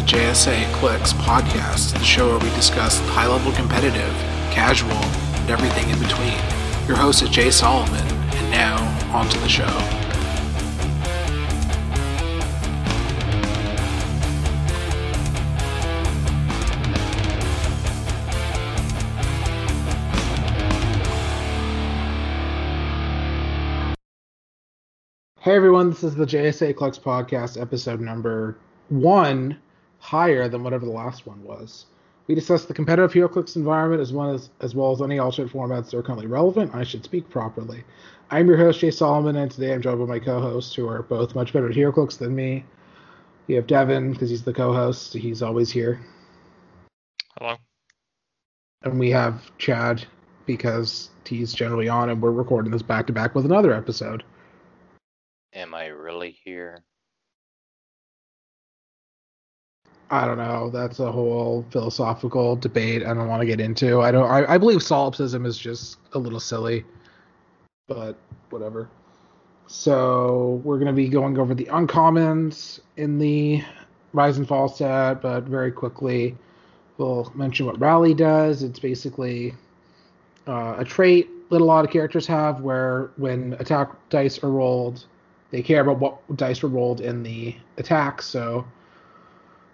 the JSA Clicks podcast, the show where we discuss high level competitive, casual, and everything in between. Your host is Jay Solomon, and now, on to the show. Hey everyone, this is the JSA Clicks podcast, episode number one, higher than whatever the last one was. We discuss the competitive HeroClix environment as well as as well as any alternate formats that are currently relevant. I should speak properly. I'm your host Jay Solomon, and today I'm joined by my co-hosts who are both much better at HeroClix than me. We have Devin because he's the co-host; he's always here, Hello. and we have Chad because he's generally on, and we're recording this back to back with another episode. Am I really here? I don't know. That's a whole philosophical debate I don't want to get into. I don't. I, I believe solipsism is just a little silly, but whatever. So we're gonna be going over the uncommons in the Rise and Fall set, but very quickly we'll mention what Rally does. It's basically uh, a trait that a lot of characters have, where when attack dice are rolled, they care about what dice were rolled in the attack. So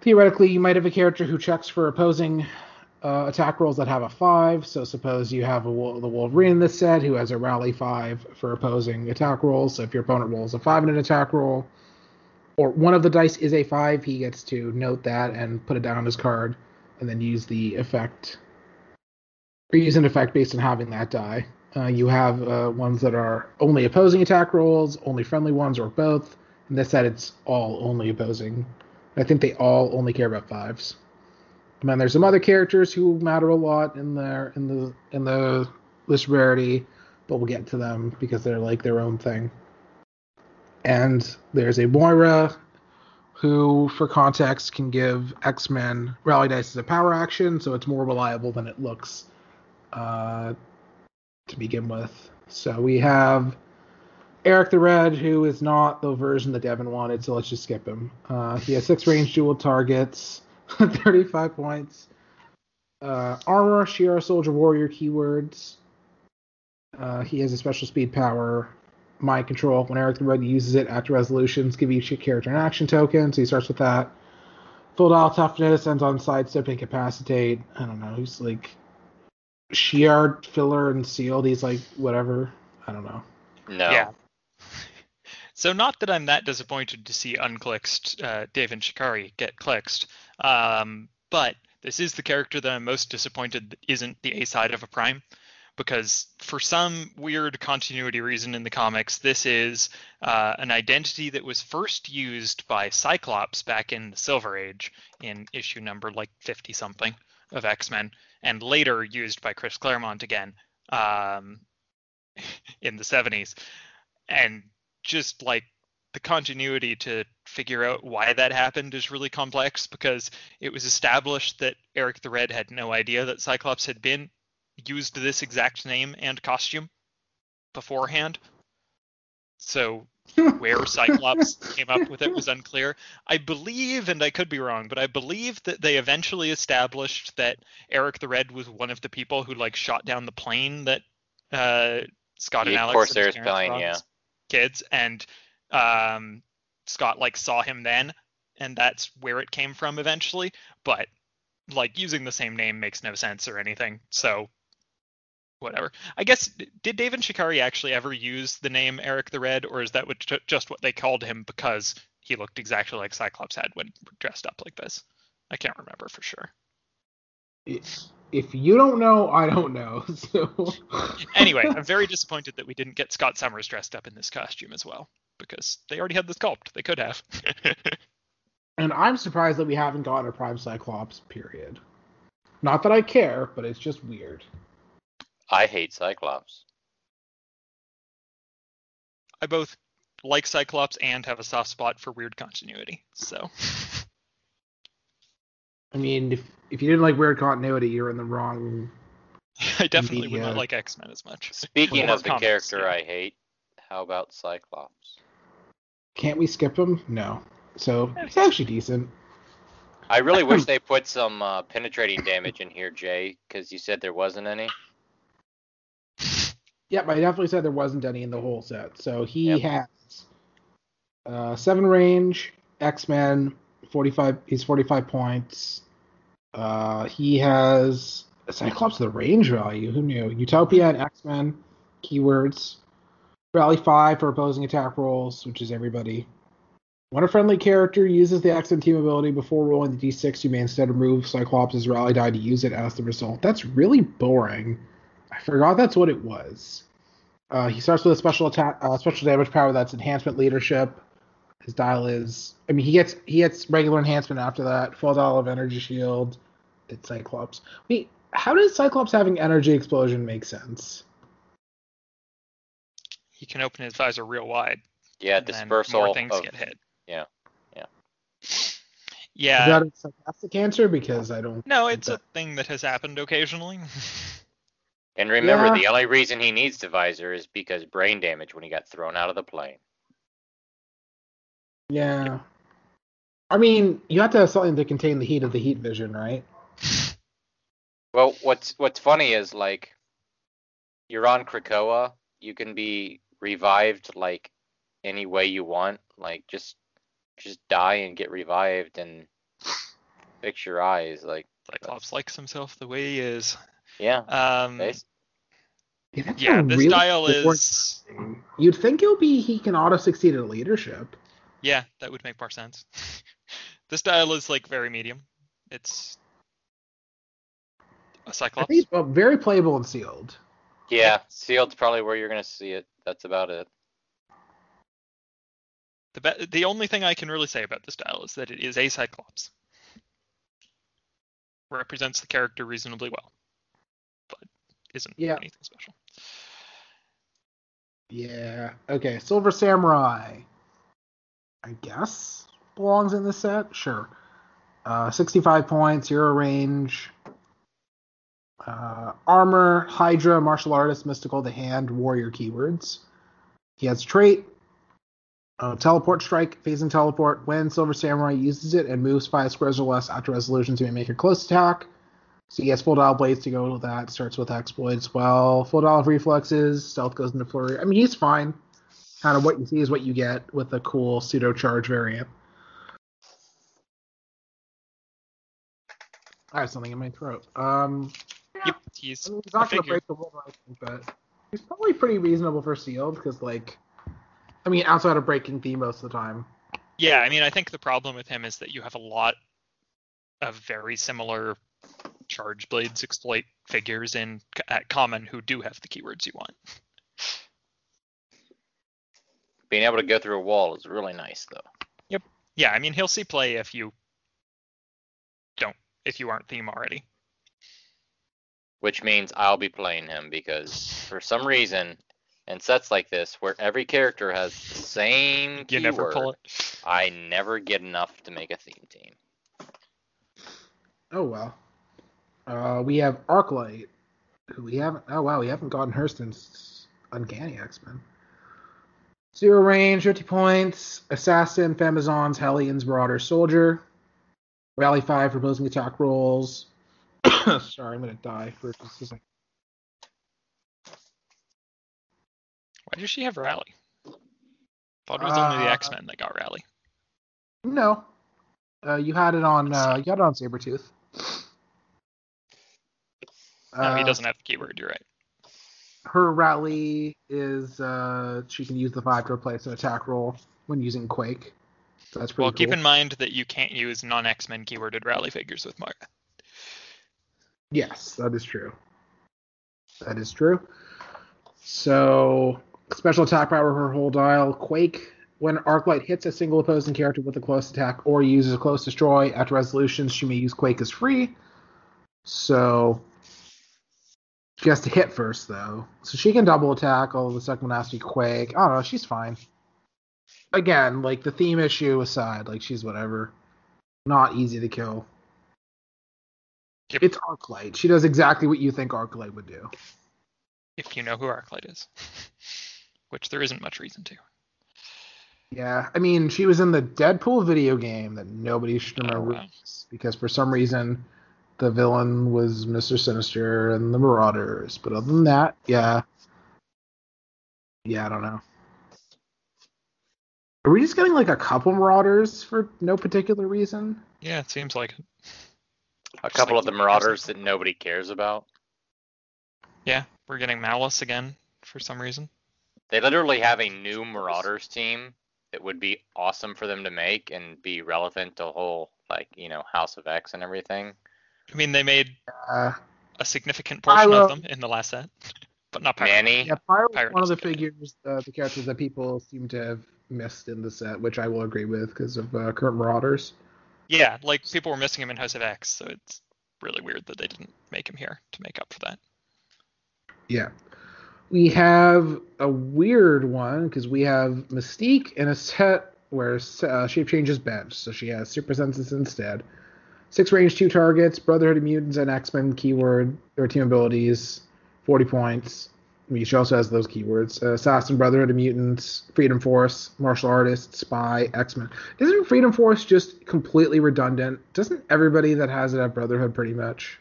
theoretically, you might have a character who checks for opposing uh, attack rolls that have a five. So suppose you have a the Wolverine in this set who has a rally five for opposing attack rolls. So if your opponent rolls a five in an attack roll, or one of the dice is a five, he gets to note that and put it down on his card, and then use the effect, or use an effect based on having that die. Uh, you have uh, ones that are only opposing attack rolls, only friendly ones, or both. In this set, it's all only opposing. I think they all only care about fives. And then there's some other characters who matter a lot in their in the in the list rarity, but we'll get to them because they're like their own thing. And there's a Moira who, for context, can give X Men rally dice as a power action, so it's more reliable than it looks uh, to begin with. So we have Eric the Red, who is not the version that Devin wanted, so let's just skip him. Uh, he has six range dual targets, 35 points. Uh, armor, Shi'ar Soldier Warrior keywords. Uh, he has a special speed power, mind control. When Eric the Red uses it after resolutions, give each character an action token, so he starts with that. Full dial toughness, ends on sidestep, incapacitate. I don't know. He's like Shi'ar, filler, and sealed. He's like whatever. I don't know. No. Yeah. So not that I'm that disappointed to see unclicked uh, Davan Shakari get clicked, um, but this is the character that I'm most disappointed that isn't the A side of a prime, because for some weird continuity reason in the comics, this is uh, an identity that was first used by Cyclops back in the Silver Age in issue number like 50 something of X Men, and later used by Chris Claremont again um, in the 70s, and just like the continuity to figure out why that happened is really complex because it was established that Eric the Red had no idea that Cyclops had been used this exact name and costume beforehand. So where Cyclops came up with it was unclear. I believe, and I could be wrong, but I believe that they eventually established that Eric the Red was one of the people who like shot down the plane that uh, Scott and Alex Corsair's and his plane, yeah. Kids, and um, Scott like saw him then, and that's where it came from eventually. But like using the same name makes no sense or anything. So whatever. I guess did Davan Shakari actually ever use the name Eric the Red, or is that what, just what they called him because he looked exactly like Cyclops had when dressed up like this? I can't remember for sure. If you don't know, I don't know. So Anyway, I'm very disappointed that we didn't get Scott Summers dressed up in this costume as well because they already had the sculpt. They could have. and I'm surprised that we haven't gotten a Prime Cyclops. Period. Not that I care, but it's just weird. I hate Cyclops. I both like Cyclops and have a soft spot for weird continuity. So I mean, if if you didn't like weird continuity, you're in the wrong. I definitely would not like X Men as much. Speaking of the comics, character yeah. I hate, how about Cyclops? Can't we skip him? No. So it's actually decent. I really wish they put some uh, penetrating damage in here, Jay, because you said there wasn't any. Yep, I definitely said there wasn't any in the whole set. So he Yep. has uh, seven range, X Men, forty five. He's forty five points. Uh, he has Cyclops the range value. Who knew? Utopia and X Men keywords. Rally five for opposing attack rolls, which is everybody. When a friendly character uses the X Men team ability before rolling the d6, you may instead remove Cyclops' rally die to use it as the result. That's really boring. I forgot that's what it was. Uh, he starts with a special attack, uh, special damage power that's enhancement leadership. His dial is, I mean, he gets he gets regular enhancement after that. Full dial of energy shield. It's Cyclops. Wait, how does Cyclops having energy explosion make sense? He can open his visor real wide. Yeah, and then dispersal more things of get hit. yeah, yeah. Yeah. Is that a sarcastic answer? Because I don't. no, think it's a thing that has happened occasionally. And remember, Yeah. the only reason he needs the visor is because brain damage when he got thrown out of the plane. Yeah. I mean, you have to have something to contain the heat of the heat vision, right? Well, what's what's funny is like you're on Krakoa, you can be revived like any way you want. Like just just die and get revived and fix your eyes. Like Cyclops likes himself the way he is. yeah, Um, bas- Yeah, that's yeah, this really dial is. You'd think it'll be he can auto succeed at leadership. Yeah, that would make more sense. this dial is like very medium. It's a Cyclops. think it's uh, very playable and sealed. yeah. Sealed's probably where you're gonna see it. That's about it. The be- the only thing I can really say about this dial is that it is a Cyclops. Represents the character reasonably well, but isn't Yeah. anything special. Yeah. Okay. Silver Samurai. I guess belongs in this set. Sure. Uh, 65 points, zero range. Uh, armor, Hydra, martial artist, mystical, the hand, warrior keywords. He has trait. Uh, teleport strike, phasing teleport. When Silver Samurai uses it and moves five squares or less after resolutions, he may make a close attack. So he has full dial blades to go with that. Starts with exploits. Well, full dial reflexes. Stealth goes into flurry. I mean, he's fine. Kind of what you see is what you get with a cool pseudo charge variant. I have something in my throat. Um, Yep, he's I mean, he's not going to break the world, I think, but he's probably pretty reasonable for sealed because, like, I mean, outside of breaking theme most of the time. Yeah, I mean, I think the problem with him is that you have a lot of very similar charge blades exploit figures in at common who do have the keywords you want. Being able to go through a wall is really nice, though. Yep. Yeah, I mean, he'll see play if you don't, if you aren't theme already. Which means I'll be playing him because for some reason, in sets like this where every character has the same You keyword, never pull it. I never get enough to make a theme team. Oh well. Uh, we have Arclight, who we haven't. Oh wow, we haven't gotten her since Uncanny X Men. Zero range, 50 points. Assassin, Femizons, Hellions, Marauder, Soldier. Rally 5 for opposing attack rolls. Sorry, I'm going to die for just a second. Why does she have rally? Thought it was only the Uh, X Men that got rally. No. Uh, you had it on. Uh, you had it on Sabretooth. No, he Uh, doesn't have the keyword. You're right. Her rally is uh, she can use the five to replace an attack roll when using Quake. So that's pretty good. Well, cool. keep in mind that you can't use non X Men keyworded rally figures with Moira. Yes, that is true. That is true. So, special attack power her whole dial. Quake. When Arclight hits a single opposing character with a close attack or uses a close destroy after resolutions, she may use Quake as free. So, she has to hit first, though. So she can double attack, although the second one has to Quake. I don't know, she's fine. Again, like the theme issue aside, like she's whatever. Not easy to kill. Yep. It's Arclight. She does exactly what you think Arclight would do. If you know who Arclight is, which there isn't much reason to. Yeah, I mean, she was in the Deadpool video game that nobody should oh, remember wow. because for some reason the villain was Mr. Sinister and the Marauders. But other than that, yeah. Yeah, I don't know. Are we just getting like a couple Marauders for no particular reason? Yeah, it seems like it. A couple like of the the Marauders that nobody cares about. Yeah, we're getting Malice again for some reason. They literally have a new Marauders team that would be awesome for them to make and be relevant to whole like you know House of X and everything. I mean, they made Uh, a significant portion Pyro. of them in the last set, but not Pyro. Manny, yeah, Pyro was one of the good. figures, uh, the characters that people seem to have missed in the set, which I will agree with because of uh, current Marauders. Yeah, like people were missing him in House of X, so it's really weird that they didn't make him here to make up for that. Yeah. We have a weird one because we have Mystique in a set where uh, shape changes bench, so she has super senses instead. Six range, two targets, Brotherhood of Mutants, and X Men keyword or team abilities, 40 points. I mean, she also has those keywords: uh, Assassin, Brotherhood of Mutants, Freedom Force, Martial Artist, Spy, X Men. Isn't Freedom Force just completely redundant? Doesn't everybody that has it have Brotherhood pretty much?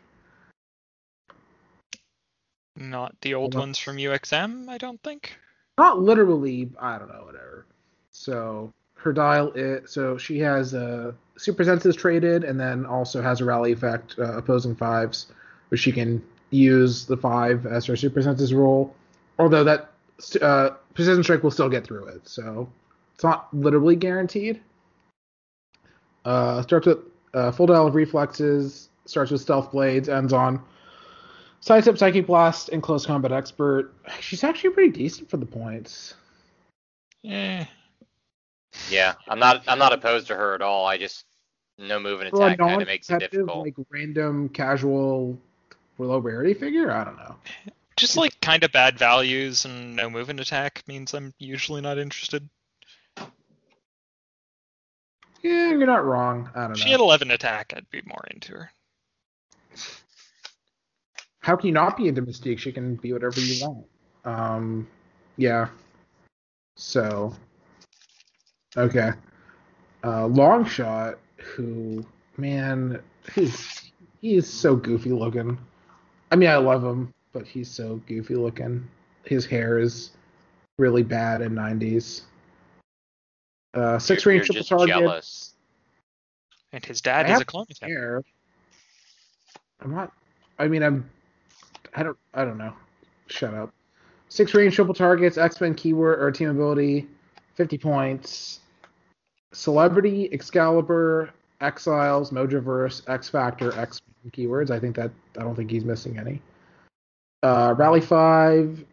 Not the old Well, ones from UXM, I don't think. not literally i don't know whatever so her dial is so she has uh super senses traded and then also has a rally effect uh, opposing fives which she can use the five as her super senses roll although that uh precision strike will still get through it so it's not literally guaranteed uh starts with uh, full dial of reflexes starts with stealth blades ends on Sidestep Psychic Blast and Close Combat Expert. She's actually pretty decent for the points. Eh, yeah, I'm not I'm not opposed to her at all. I just no move and attack kind of makes it difficult. like random casual low rarity figure. I don't know. just like kind of bad values and no move and attack means I'm usually not interested. Yeah, you're not wrong. I don't If know. she had 11 attack, I'd be more into her. How can you not be into Mystique? She can be whatever you want. Um, yeah. So, okay. Uh, Longshot. Who, man, he's he's so goofy looking. I mean, I love him, but he's so goofy looking. His hair is really bad in '90s. Uh, six You're- range you're triple target. jealous. And his dad I is a clone of him. hair. I'm not. I mean, I'm. I don't. I don't know. Shut up. Six range triple targets, X Men keyword or team ability, 50 points. Celebrity, Excalibur, Exiles, Mojoverse, X Factor, X keywords. I think that. I don't think he's missing any. Uh, Rally 5.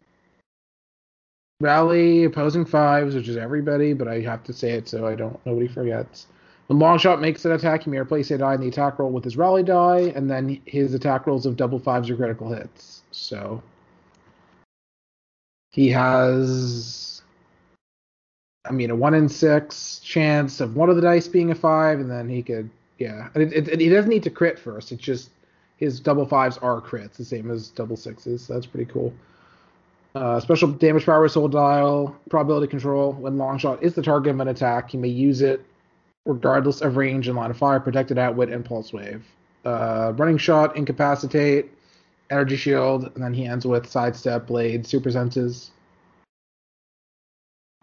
Rally, opposing fives, which is everybody, but I have to say it so I don't. Nobody forgets. When Longshot makes an attack, he may replace a die in the attack roll with his rally die, and then his attack rolls of double fives or critical hits. So he has, I mean, a one in six chance of one of the dice being a five, and then he could, yeah. And it, it, it- he doesn't need to crit first. It's just his double fives are crits, the same as double sixes. So that's pretty cool. Uh, special damage power soul dial, probability control. When Longshot is the target of an attack, he may use it regardless of range and line of fire, protected outwit, and pulse wave. Uh, running shot, incapacitate, energy shield, and then he ends with sidestep, blade, super senses.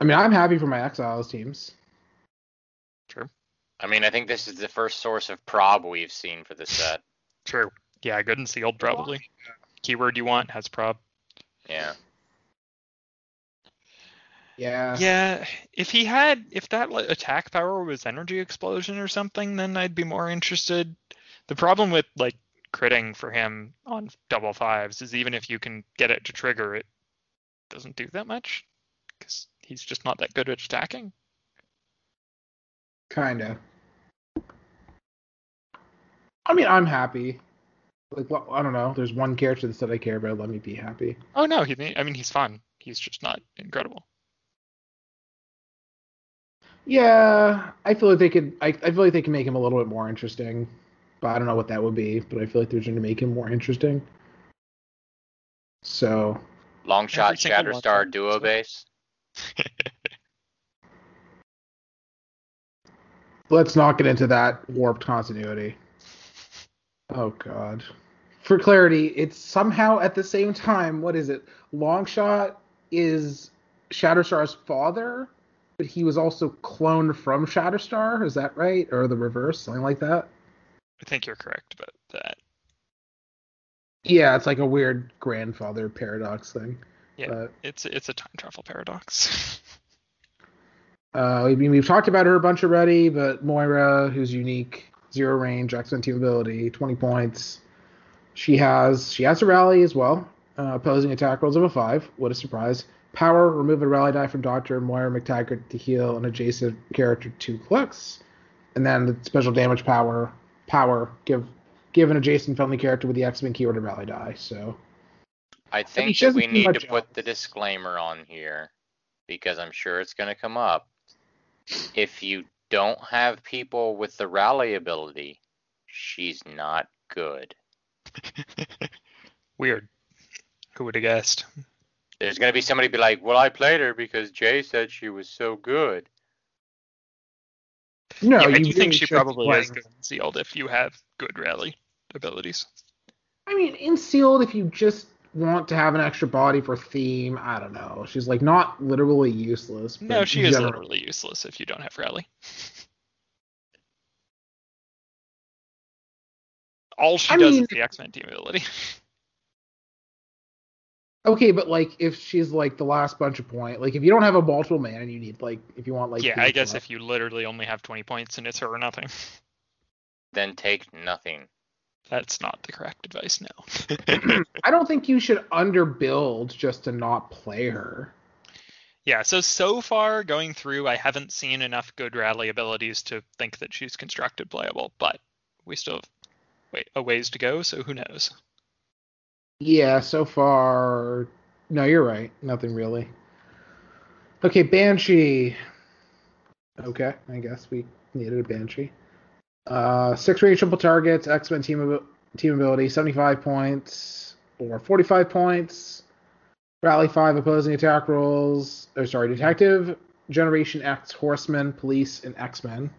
I mean, I'm happy for my exiles teams. True. I mean, I think this is the first source of prob we've seen for this set. True. Yeah, good and sealed probably. Keyword you want has prob. Yeah. Yeah. Yeah, if he had, if that attack power was energy explosion or something, then I'd be more interested. The problem with like critting for him on double fives is even if you can get it to trigger, it doesn't do that much because he's just not that good at attacking. Kinda. I mean, I'm happy. Like, well, I don't know. There's one character that said I care about. Let me be happy. Oh no, he, I mean he's fun. He's just not incredible. Yeah, I feel like they could. I, I feel like they can make him a little bit more interesting, but I don't know what that would be. But I feel like they're trying to make him more interesting. So Longshot Every single. Shatterstar duo base. Let's not get into that warped continuity. Oh god. For clarity, it's somehow at the same time, what is it? Longshot is Shatterstar's father, but he was also cloned from Shatterstar, is that right? Or the reverse, something like that? I think you're correct about that. Yeah, it's like a weird grandfather paradox thing. Yeah, But it's it's a time travel paradox. Uh, I mean, we've talked about her a bunch already, but Moira, who's unique, zero range, excellent team ability, 20 points. She has she has a rally as well, uh, opposing attack rolls of a five. What a surprise! Power, remove a rally die from Doctor Moira McTaggart to heal an adjacent character two clicks, and then the special damage power, power give give an adjacent friendly character with the X-Men keyword a rally die. So I think she that we need much to put the disclaimer on here because I'm sure it's going to come up. If you don't have people with the rally ability, she's not good. Weird. Who would have guessed? There's going to be somebody be like, "Well, I played her because Jay said she was so good." no, yeah, I you do think she should be probably is good and sealed if you have good rally abilities. I mean, in sealed, if you just want to have an extra body for theme, I don't know. She's like not literally useless. But No, she is literally useless if you don't have rally. All she I does mean- is the X-Men team ability. Okay, but like if she's like the last bunch of point, like if you don't have a multiple man and you need like if you want like yeah, I guess four- if you literally only have 20 points and it's her or nothing. Then take nothing. That's not the correct advice, now. I don't think you should underbuild just to not play her. yeah, so so far going through, I haven't seen enough good rally abilities to think that she's constructed playable, but we still have wait a ways to go, so who knows? Yeah, so far, no, you're right. Nothing really. Okay, Banshee. Okay, I guess we needed a Banshee. Uh, six range triple targets, X Men team team ability, 75 points or 45 points. Rally five opposing attack rolls. Or sorry, detective, Generation X, Horseman, Police, and X Men.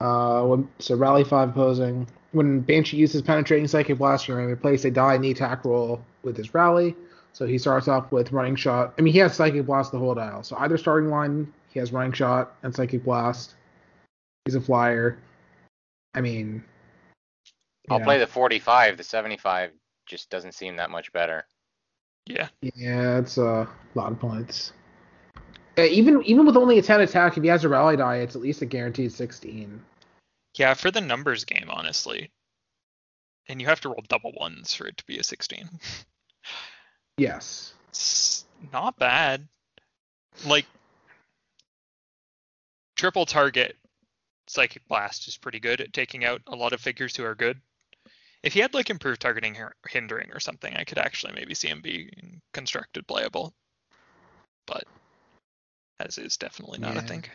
Uh, so rally five opposing. When Banshee uses penetrating psychic blast, you replace a die the attack roll with his rally. So he starts off with running shot. I mean, he has psychic blast the whole dial. So either starting line, he has running shot and psychic blast. He's a flyer. I mean, I'll yeah. play the 45. The 75 just doesn't seem that much better. Yeah. Yeah, it's a lot of points. Uh, even even with only a 10 attack, if he has a rally die, it's at least a guaranteed 16. Yeah, for the numbers game, honestly. And you have to roll double ones for it to be a 16. Yes. It's not bad. Like triple target psychic blast is pretty good at taking out a lot of figures who are good. If he had like improved targeting or hindering or something, I could actually maybe see him be constructed playable. But as is definitely not, I Yeah. think.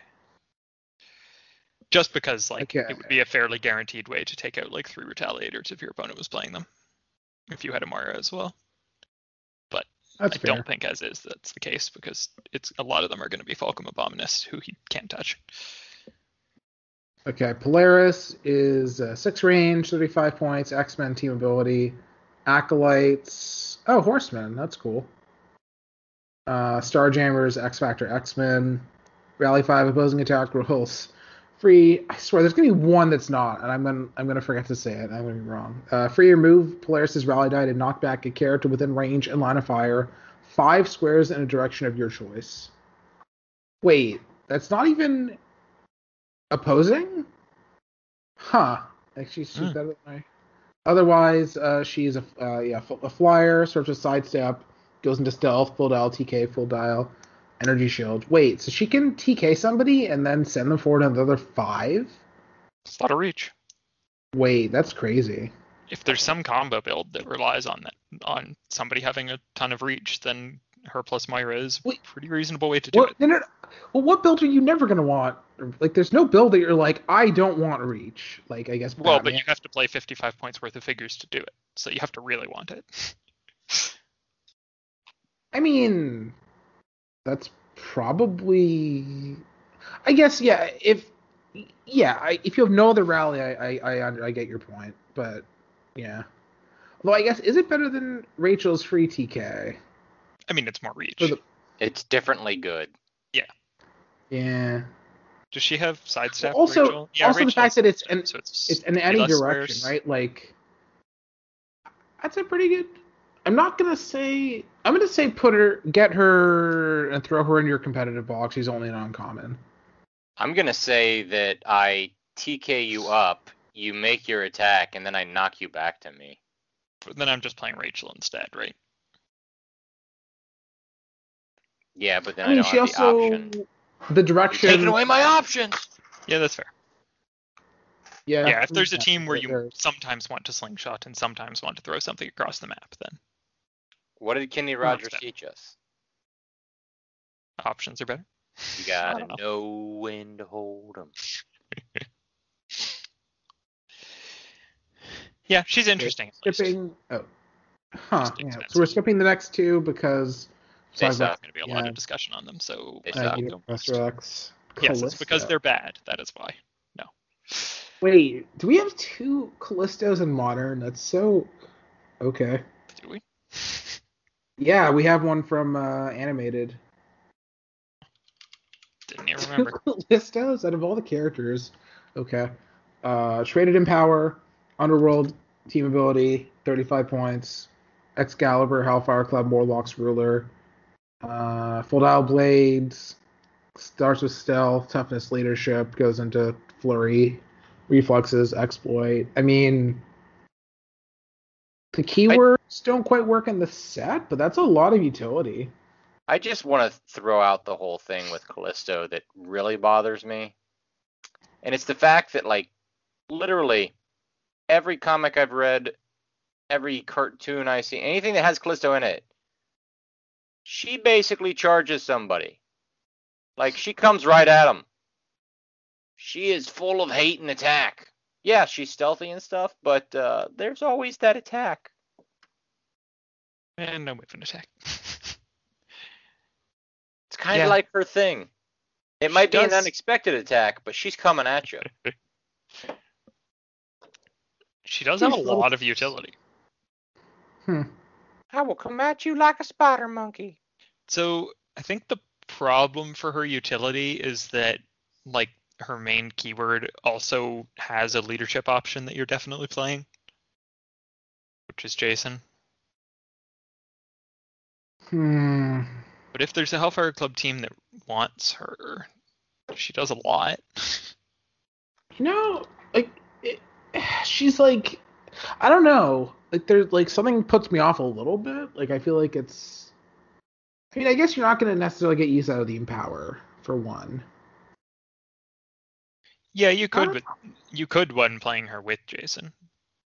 Just because like Okay. it would be a fairly guaranteed way to take out like three retaliators if your opponent was playing them. If you had a Moira as well. That's I fair. don't think as is that's the case because it's a lot of them are going to be Falcom Abominus who he can't touch. Okay, Polaris is uh, six range, 35 points, X Men team ability, Acolytes. Oh, Horsemen, that's cool. Uh, Starjammers, X Factor, X Men, Rally 5 opposing attack rolls. Free, I swear, there's gonna be one that's not, and I'm gonna I'm gonna forget to say it. I'm gonna be wrong. Uh, free or move Polaris's rally die to knock back a character within range and line of fire, five squares in a direction of your choice. Wait, that's not even opposing? Huh. Actually, she's Hmm. better than I. Otherwise, uh, she's a uh, yeah a flyer, sort of sidestep, goes into stealth, full dial, TK, full dial, energy shield. Wait, so she can TK somebody and then send them forward another five? It's a lot of reach. Wait, that's crazy. If there's some combo build that relies on that on somebody having a ton of reach, then her plus Moira is Wait. pretty reasonable way to do What? it. No. Well, what build are you never gonna want? Like, there's no build that you're like, I don't want reach. Like, I guess. Well, but you have to play 55 points worth of figures to do it, so you have to really want it. I mean, that's probably. I guess yeah. If yeah, I, if you have no other rally, I, I I I get your point, but yeah. Although I guess is it better than Rachel's free TK? I mean, it's more reach. The- It's differently good. Yeah. Yeah. Does she have sidestep? also, Rachel? Yeah, also the fact that it's an so it's, it's in any direction, squares. right? Like that's a pretty good. I'm not gonna say. I'm gonna say put her, get her, and throw her in your competitive box. She's only an uncommon. I'm gonna say that I TK you up, you make your attack, and then I knock you back to me. Then I'm just playing Rachel instead, right? Yeah, but then I I, mean, don't she have the also option. the You're direction. taking away my options. Yeah, that's fair. Yeah, Yeah, if there's a team where you sometimes want to slingshot and sometimes want to throw something across the map, then What did Kenny Rogers teach us? options are better. You gotta don't know when to hold 'em. Yeah, she's interesting. skipping. Oh, huh. Yeah. So we're skipping the next two because They besides suck. There's going to be a lot of discussion on them, so They uh, suck. Don't- Professor X. yes, it's because they're bad. That is why. No. Wait, do we have two Callistos in modern? That's so okay. Do we? Yeah, we have one from uh, animated. Didn't even Two remember. Callistos out of all the characters. Okay. Uh, traded in power, Underworld team ability, 35 points. Excalibur, Hellfire Club, Morlocks ruler. Uh, Full Dial Blades starts with stealth, toughness, leadership, goes into flurry, reflexes, exploit. I mean, the keywords don't quite work in the set, but that's a lot of utility. I just want to throw out the whole thing with Callisto that really bothers me. And it's the fact that, like, literally every comic I've read, every cartoon I see, anything that has Callisto in it, she basically charges somebody. Like, she comes right at them. She is full of hate and attack. Yeah, she's stealthy and stuff, but uh, there's always that attack. And no move and attack. It's kind of Yeah. like her thing. It might be an unexpected attack, but she's coming at you. she does have a lot of utility. Hmm. I will come at you like a spider monkey. So I think the problem for her utility is that like her main keyword also has a leadership option that you're definitely playing, which is Jason. Hmm. But if there's a Hellfire Club team that wants her, she does a lot. You know, like it, she's like, I don't know. Like there's like something puts me off a little bit. Like I feel like it's. I mean, I guess you're not going to necessarily get used out of the empower for one. Yeah, you could, but you could when playing her with Jason.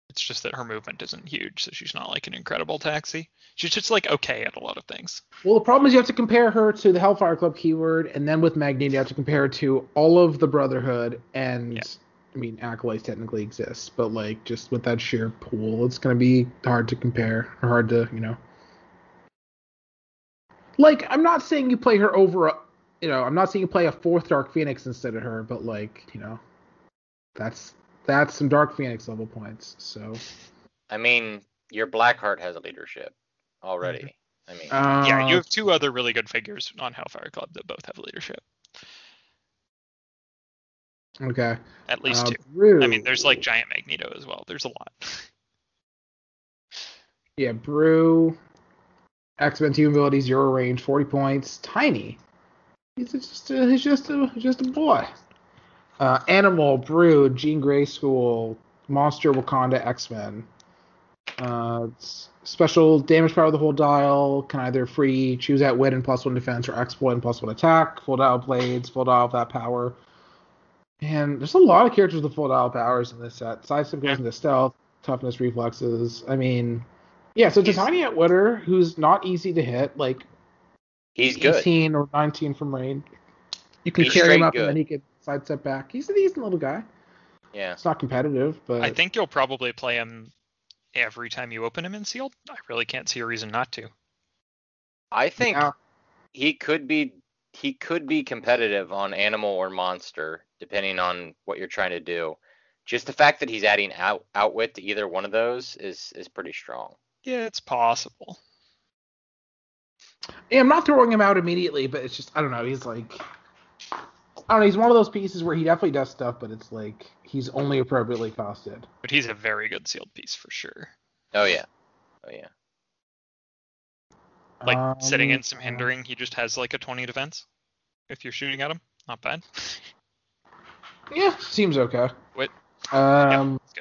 It's just that her movement isn't huge, so she's not like an incredible taxi. She's just like okay at a lot of things. Well, the problem is you have to compare her to the Hellfire Club keyword, and then with Magneto, you have to compare her to all of the Brotherhood. And Yeah. I mean, acolytes technically exist, but like just with that sheer pool, it's going to be hard to compare, or hard to you know. Like, I'm not saying you play her over, a, you know, I'm not saying you play a fourth Dark Phoenix instead of her, but like, you know, that's that's some Dark Phoenix level points. So, I mean, your Blackheart has a leadership already. I mean, uh, yeah, you have two other really good figures on Hellfire Club that both have leadership. Okay. At least uh, two. Broo. I mean, there's like Giant Magneto as well. There's a lot. Yeah, Broo, X Men team ability, zero range, forty points, tiny. He's just a, he's just a just a boy. Uh, Animal, Brew, Jean Grey School, Monster, Wakanda, X Men. Uh, special damage power of the whole dial can either free choose outwit and plus one defense or exploit and plus one attack. Full dial blades, full dial of that power. And there's a lot of characters with full dial powers in this set. Sidestep goes Yeah. into stealth, toughness, reflexes. I mean, yeah, so it's a He's- tiny Outwitter who's not easy to hit, like he's good. 18 or 19 from range. You can He's carry him straight up and then he can sidestep back. He's a decent little guy. Yeah. It's not competitive, but I think you'll probably play him every time you open him in sealed. I really can't see a reason not to. I think Yeah. he could be he could be competitive on animal or monster, depending on what you're trying to do. Just the fact that he's adding out outwit to either one of those is is pretty strong. Yeah, it's possible. Yeah, I'm not throwing him out immediately, but it's just I don't know. He's like I don't know. He's one of those pieces where he definitely does stuff, but it's like he's only appropriately costed. But he's a very good sealed piece for sure. Oh yeah, oh yeah. Like setting Um, in some hindering, he just has like a 20 defense. If you're shooting at him, not bad. Yeah, seems okay. Wait. Um, it's.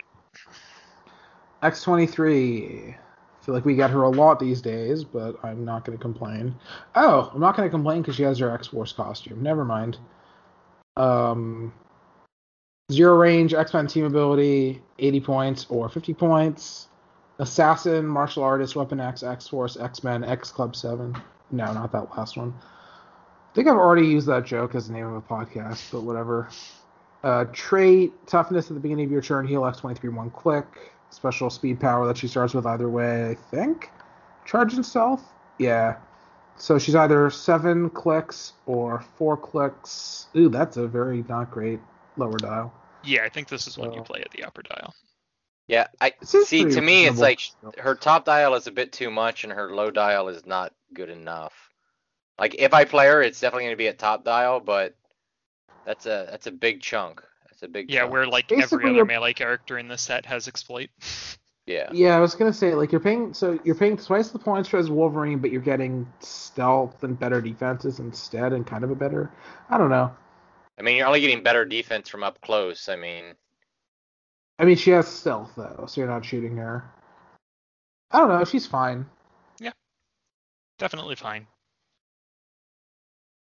X23. I feel like we get her a lot these days, but I'm not going to complain. Oh, I'm not going to complain because she has her X Force costume. Never mind. Um, zero range, X Men team ability, 80 points or 50 points. Assassin, martial artist, weapon X, X Force, X Men, X Club 7. No, not that last one. I think I've already used that joke as the name of a podcast, but whatever. Uh, trait, toughness at the beginning of your turn, heal X23 one click. Special speed power that she starts with either way, I think. Charge and stealth? Yeah. So she's either seven clicks or four clicks. Ooh, that's a very not great lower dial. Yeah, I think this is when you play at the upper dial. Yeah, I It see. To me, it's like her top dial is a bit too much, and her low dial is not good enough. Like if I play her, it's definitely going to be at top dial, but that's a that's a big chunk. That's a big Yeah, chunk. where like Basically, every other you're- melee character in the set has exploit. yeah. Yeah, I was gonna say like you're paying so you're paying twice the points for as Wolverine, but you're getting stealth and better defenses instead, and kind of a better. I don't know. I mean, you're only getting better defense from up close. I mean, I mean, she has stealth though, so you're not shooting her. I don't know. She's fine. Yeah, definitely fine.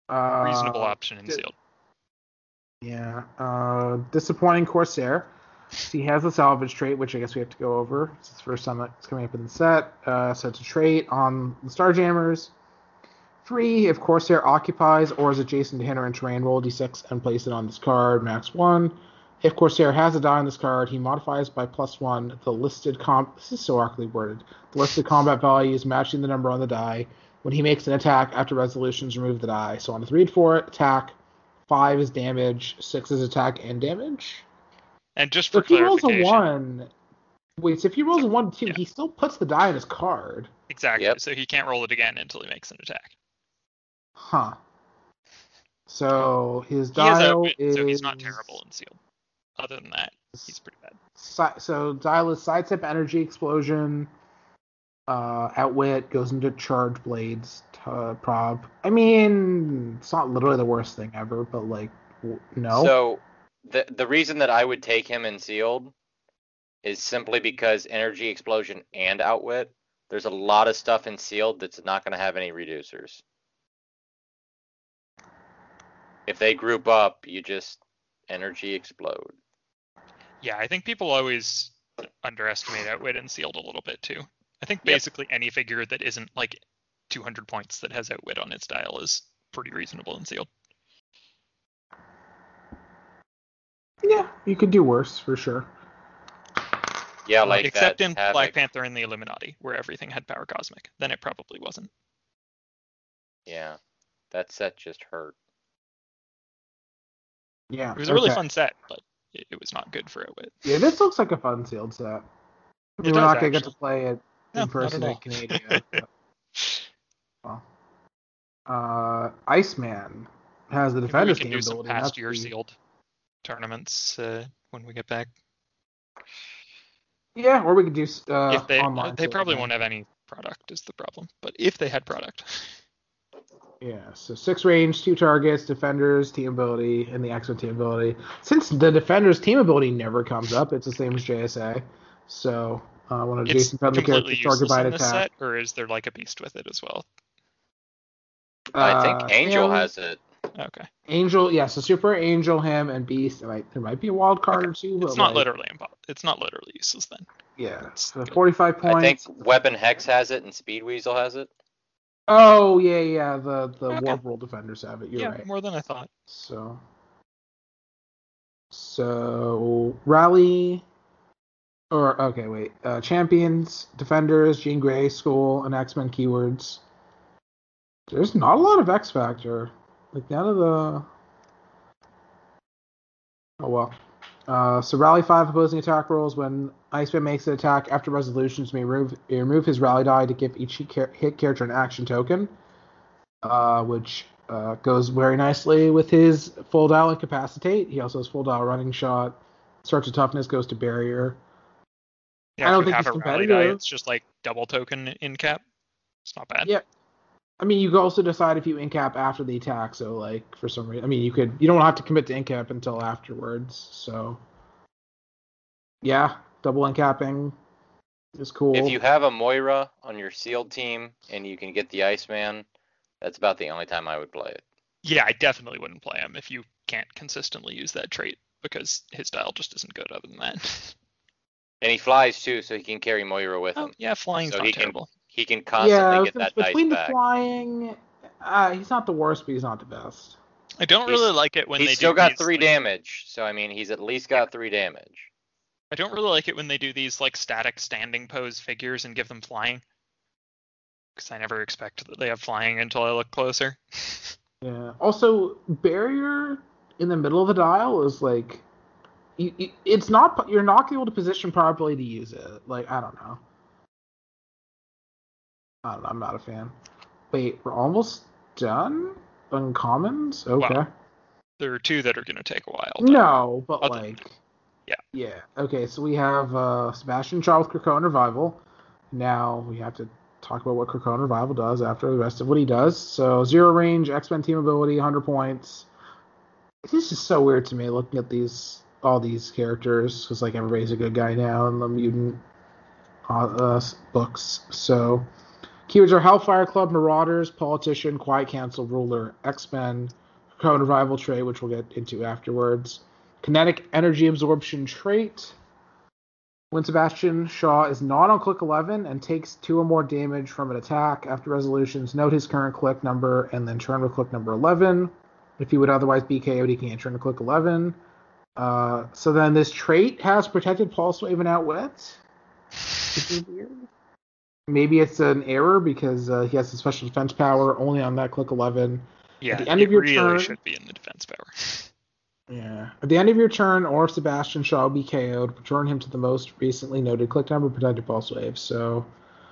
Uh, Reasonable option in di- sealed. Yeah. Uh, disappointing Corsair. He has a salvage trait, which I guess we have to go over. It's the first time it's coming up in the set. Uh, so it's a trait on the Starjammers. Three, if Corsair occupies or is adjacent to hindrance terrain, roll d6 and place it on this card, max one. If Corsair has a die on this card, he modifies by plus one the listed comp. This is so awkwardly worded. The listed combat values matching the number on the die. When he makes an attack after resolutions, remove the die. So on a three and four attack, five is damage, six is attack and damage. And just So for if he rolls a one, wait, so if he rolls a one two, Yeah. he still puts the die in his card. exactly. Yep. So he can't roll it again until he makes an attack. Huh. So his He has dial outwit, is so he's not terrible in sealed. Other than that, he's pretty bad. si- so dial is sidestep energy explosion. Uh, outwit goes into charge blades. Uh, prob. I mean, it's not literally the worst thing ever, but like, w- no. So the the reason that I would take him in sealed is simply because energy explosion and outwit. There's a lot of stuff in sealed that's not going to have any reducers. If they group up, you just energy explode. Yeah, I think people always underestimate outwit and sealed a little bit too. I think Yep. basically any figure that isn't like 200 points that has outwit on its dial is pretty reasonable in sealed. yeah, you could do worse for sure. Yeah, like Except that in Havoc. Black Panther and the Illuminati, where everything had power cosmic. Then it probably wasn't. Yeah, that set just hurt. Yeah, It was a really fun set, but it, it was not good for outwit. Yeah, this looks like a fun sealed set. I mean, It we're not gonna get to play it in not person at in all. Canada. but, well. Uh, Iceman has the Maybe we can do some past year sealed tournaments uh, when we get back. Yeah, or we could do uh, if they online. they probably won't have any product is the problem. But if they had product, Yeah, so six range, two targets, defenders, team ability, and the X-Men team ability. Since the defenders team ability never comes up, it's the same as JSA. So uh, one of it's Jason friendly completely characters target useless by an attack. set, or is there like a beast with it as well? I think Uh, Angel him, has it. Okay, Angel. Yeah, so Super Angel, him, and Beast. There might, there might be a wild card or two, but it's not like, literally impo- It's not literally useless then. Yeah, so good. 45 points. I think Weapon Hex has it and Speed Weasel has it. Oh yeah, yeah. The the Okay. Warp World defenders have it. You're yeah, right. more than I thought. So, so rally, or okay, wait. Uh, champions, defenders, Jean Grey, School, and X Men keywords. There's not a lot of X Factor. like none of the. Oh well. Uh, so rally five opposing attack rolls when Iceman makes an attack after resolutions may remove, remove his rally die to give each hit character an action token, uh, which uh, goes very nicely with his full dial incapacitate. He also has full dial running shot. Starts of toughness goes to barrier. Yeah, I don't think you have he's a rally die, it's just like double token in cap. It's not bad. Yeah. I mean, you could also decide if you incap after the attack. So, like, for some reason, I mean, you could you don't have to commit to incap until afterwards. So, yeah, double incapping is cool. If you have a Moira on your sealed team and you can get the Iceman, that's about the only time I would play it. Yeah, I definitely wouldn't play him if you can't consistently use that trait because his dial just isn't good other than that. And he flies too, so he can carry Moira with oh, him. yeah, flying's So not he can- terrible. He can yeah, get bet- that dice between the back. flying, uh, he's not the worst, but he's not the best. I don't He's- really like it when He's they still do got these, three like- damage, so I mean, he's at least got three damage. I don't really like it when they do these like static standing pose figures and give them flying. Because I never expect that they have flying until I look closer. Yeah. Also, barrier in the middle of the dial is like, you, you, it's not you're not able to position properly to use it. Like I don't know. I don't know. I'm not a fan. Wait, we're almost done. Uncommons. Okay. There are two that are going to take a while. No, but Other- like. Yeah. Yeah. Okay, so we have uh, Sebastian Shaw with Krakoan Revival. Now we have to talk about what Krakoan Revival does after the rest of what he does. So zero range, X Men team ability, 100 points. This is so weird to me looking at these all these characters because like everybody's a good guy now in the mutant uh, uh, books. So keywords are Hellfire Club, Marauders, Politician, Quiet Council, Ruler, X Men, Krakoan Revival trait, which we'll get into afterwards. Kinetic energy absorption trait. When Sebastian Shaw is not on click 11 and takes two or more damage from an attack after resolutions, note his current click number and then turn to click number 11. If he would otherwise be KO'd, he can't turn to click 11. Uh, so then this trait has protected pulse wave and outwit. Which is weird. Maybe it's an error because uh, he has a special defense power only on that click 11. yeah, at the end it of your really turn- should be in the defense power. Yeah. At the end of your turn, or if Sebastian Shaw be KO'd, return him to the most recently noted click number protected pulse wave. So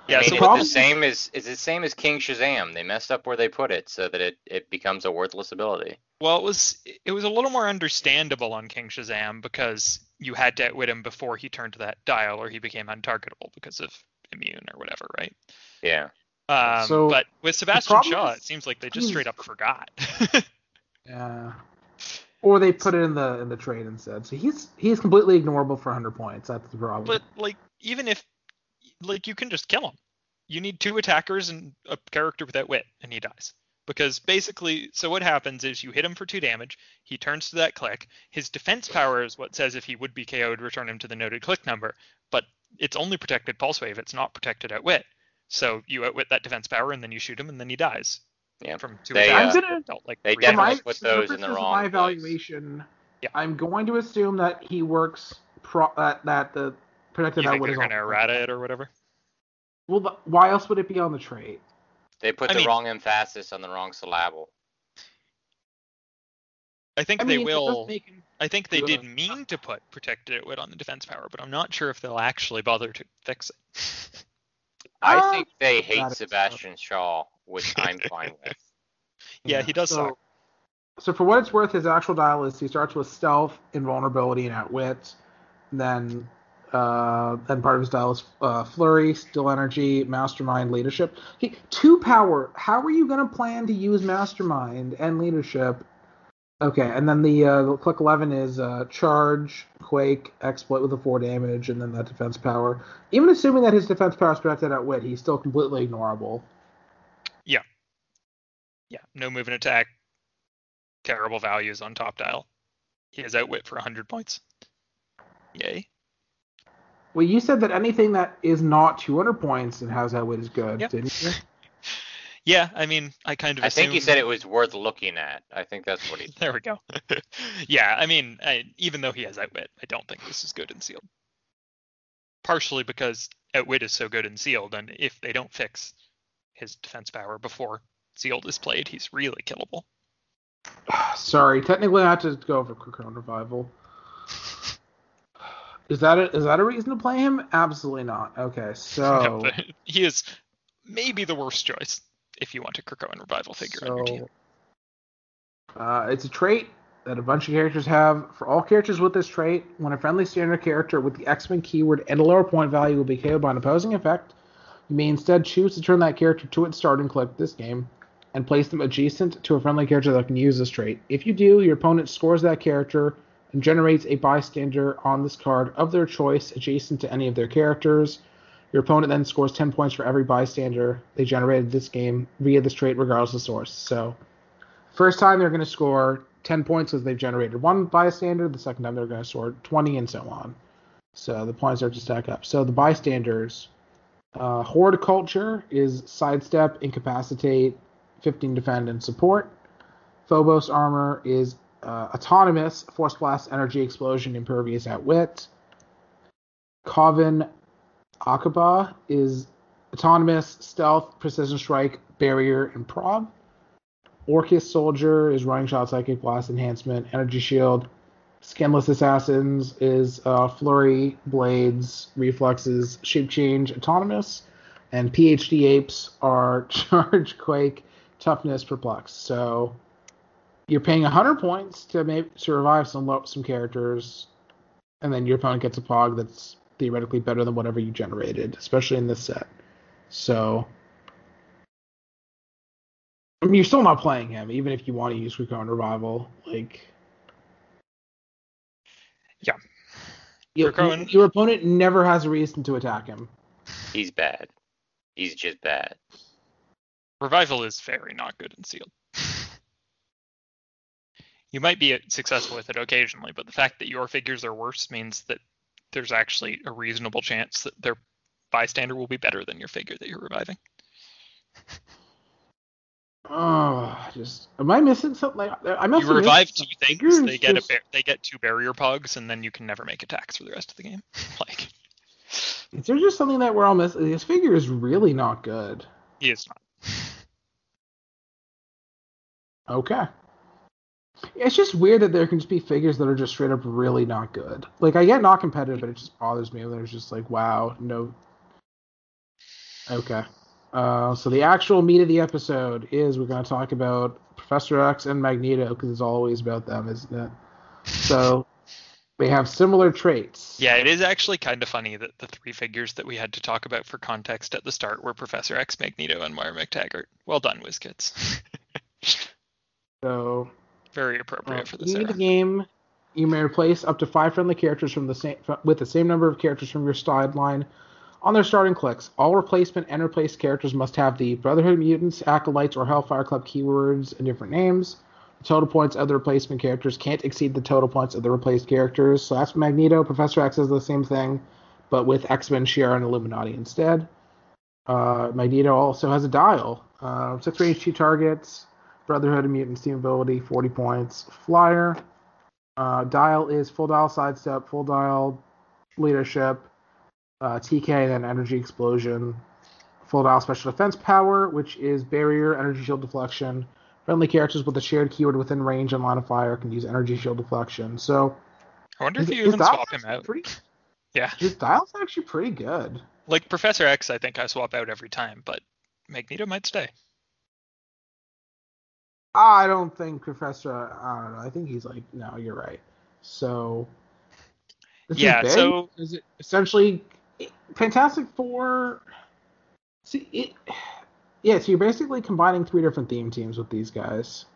Yeah, so it's problem- the same as it's the same as King Shazam. They messed up where they put it so that it, it becomes a worthless ability. Well, it was it was a little more understandable on King Shazam because you had to outwit him before he turned to that dial, or he became untargetable because of immune or whatever, right? Yeah. Um, So, but with Sebastian Shaw, is it seems like they just he's- straight up forgot. yeah. Or they put it in the in the trade instead. So he's he's completely ignorable for 100 points. That's the problem. but like, even if like you can just kill him, you need two attackers and a character with outwit, and he dies. Because basically, so what happens is you hit him for two damage. He turns to that click. His defense power is what says if he would be KO'd, return him to the noted click number. But it's only protected pulse wave. It's not protected outwit. So you outwit that defense power, and then you shoot him, and then he dies. Yeah. From two They, attacks. uh, I'm gonna- Dealt, like they three For definitely damage. put those in purposes the wrong My evaluation. Yeah. I'm going to assume that he works pro that that the protected You think outwit they're is going to on- errata it or whatever? Well, th- why else would it be on the trait? They put I the mean- wrong emphasis on the wrong syllable. I think I they mean, it will. make- I think they did mean to put protected outwit on the defense power, but I'm not sure if they'll actually bother to fix it. I Uh, think they that hate is Sebastian Shaw, which I'm fine with. yeah, he does so, suck. So for what it's worth, his actual dial is he starts with stealth, invulnerability, and outwit. Then, uh, then part of his dial is uh, flurry, still energy, mastermind, leadership. He, two power. How are you gonna plan to use mastermind and leadership? Okay, and then the, uh, the click eleven is uh, charge, quake, exploit with the four damage, and then that defense power. Even assuming that his defense power is directed at wit, he's still completely ignorable. Yeah, Yeah. no move and attack. Terrible values on top dial. He has outwit for 100 points. Yay. Well, you said that anything that is not 200 points and has that weight is good, Yep. didn't you? Yeah, I mean, I kind of I think he said it was worth looking at. I think that's what he There we go. yeah, I mean, I, even though he has outwit, I don't think this is good in sealed. Partially because outwit is so good in sealed, and if they don't fix his defense power before sealed is played, he's really killable. Sorry, technically I have to go for Krakoan Revival. Is that a, is that a reason to play him? Absolutely not. Okay, so No, he is maybe the worst choice if you want a Krakoan revival figure on your team. uh, it's a trait that a bunch of characters have. For all characters with this trait, when a friendly standard character with the X-Men keyword and a lower point value will be KO'd by an opposing effect, you may instead choose to turn that character to its starting click this game and place them adjacent to a friendly character that can use this trait. If you do, your opponent scores that character and generates a bystander on this card of their choice adjacent to any of their characters. Your opponent then scores 10 points for every bystander they generated this game via this trait, regardless of source. So, first time they're going to score 10 points because they've generated one bystander. The second time they're going to score 20 and so on. So the points are to stack up. So the bystanders, uh, horticulture is sidestep, incapacitate, 15 defend, and support. Phobos armor is uh, autonomous, force blast, energy explosion, impervious outwit. Coven Akaba is autonomous, stealth, precision strike, barrier, and prob. Orchis Soldier is running shot, psychic blast, enhancement, energy shield. Skinless Assassins is uh, flurry, blades, reflexes, shape change, autonomous. And PhD apes are charge, quake, toughness, perplex. So you're paying 100 points to maybe to revive some some characters, and then your opponent gets a pog that's theoretically better than whatever you generated, especially in this set. So, I mean, you're still not playing him, even if you want to use Krakoan Revival. Like, Yeah. your, Krakoan- your opponent never has a reason to attack him. He's bad. He's just bad. Revival is very not good in sealed. you might be successful with it occasionally, but the fact that your figures are worse means that there's actually a reasonable chance that their bystander will be better than your figure that you're reviving. Oh, just am I missing something? Like, I must you revive two things, figures, they get a just- bar- they get two barrier pugs, and then you can never make attacks for the rest of the game. like Is there just something that we're all missing? This figure is really not good. he is not. Okay. It's just weird that there can just be figures that are just straight up really not good. Like I get not competitive, but it just bothers me when there's just like, wow, no. Okay. Uh, so the actual meat of the episode is we're going to talk about Professor X and Magneto because it's always about them, isn't it? So they have similar traits. Yeah, it is actually kind of funny that the three figures that we had to talk about for context at the start were Professor X, Magneto, and Moira McTaggart. Well done, WizKids. So Very Uh, appropriate for in this game, you may replace up to five friendly characters from the same with the same number of characters from your side line on their starting clicks. All replacement and replaced characters must have the Brotherhood Mutants, Acolytes, or Hellfire Club keywords and different names. The total points of the replacement characters can't exceed the total points of the replaced characters. So that's Magneto. Professor X is the same thing, but with X Men, Shi'ar, and Illuminati instead. Uh, Magneto also has a dial. Uh, six range, two targets. Brotherhood of Mutants team ability, 40 points. Flyer. Uh, dial is full dial sidestep, full dial leadership, uh, TK, and then energy explosion. Full dial special defense power, which is barrier, energy shield deflection. Friendly characters with a shared keyword within range and line of fire can use energy shield deflection. So I wonder if you even swap him out. Pretty, Yeah, his dial's actually pretty good. like Professor X, I think I swap out every time, but Magneto might stay. I don't think Professor. I don't know. I think he's like, no, you're right. So, is Yeah, so- is it essentially Fantastic Four? See, it. Yeah, so you're basically combining three different theme teams with these guys.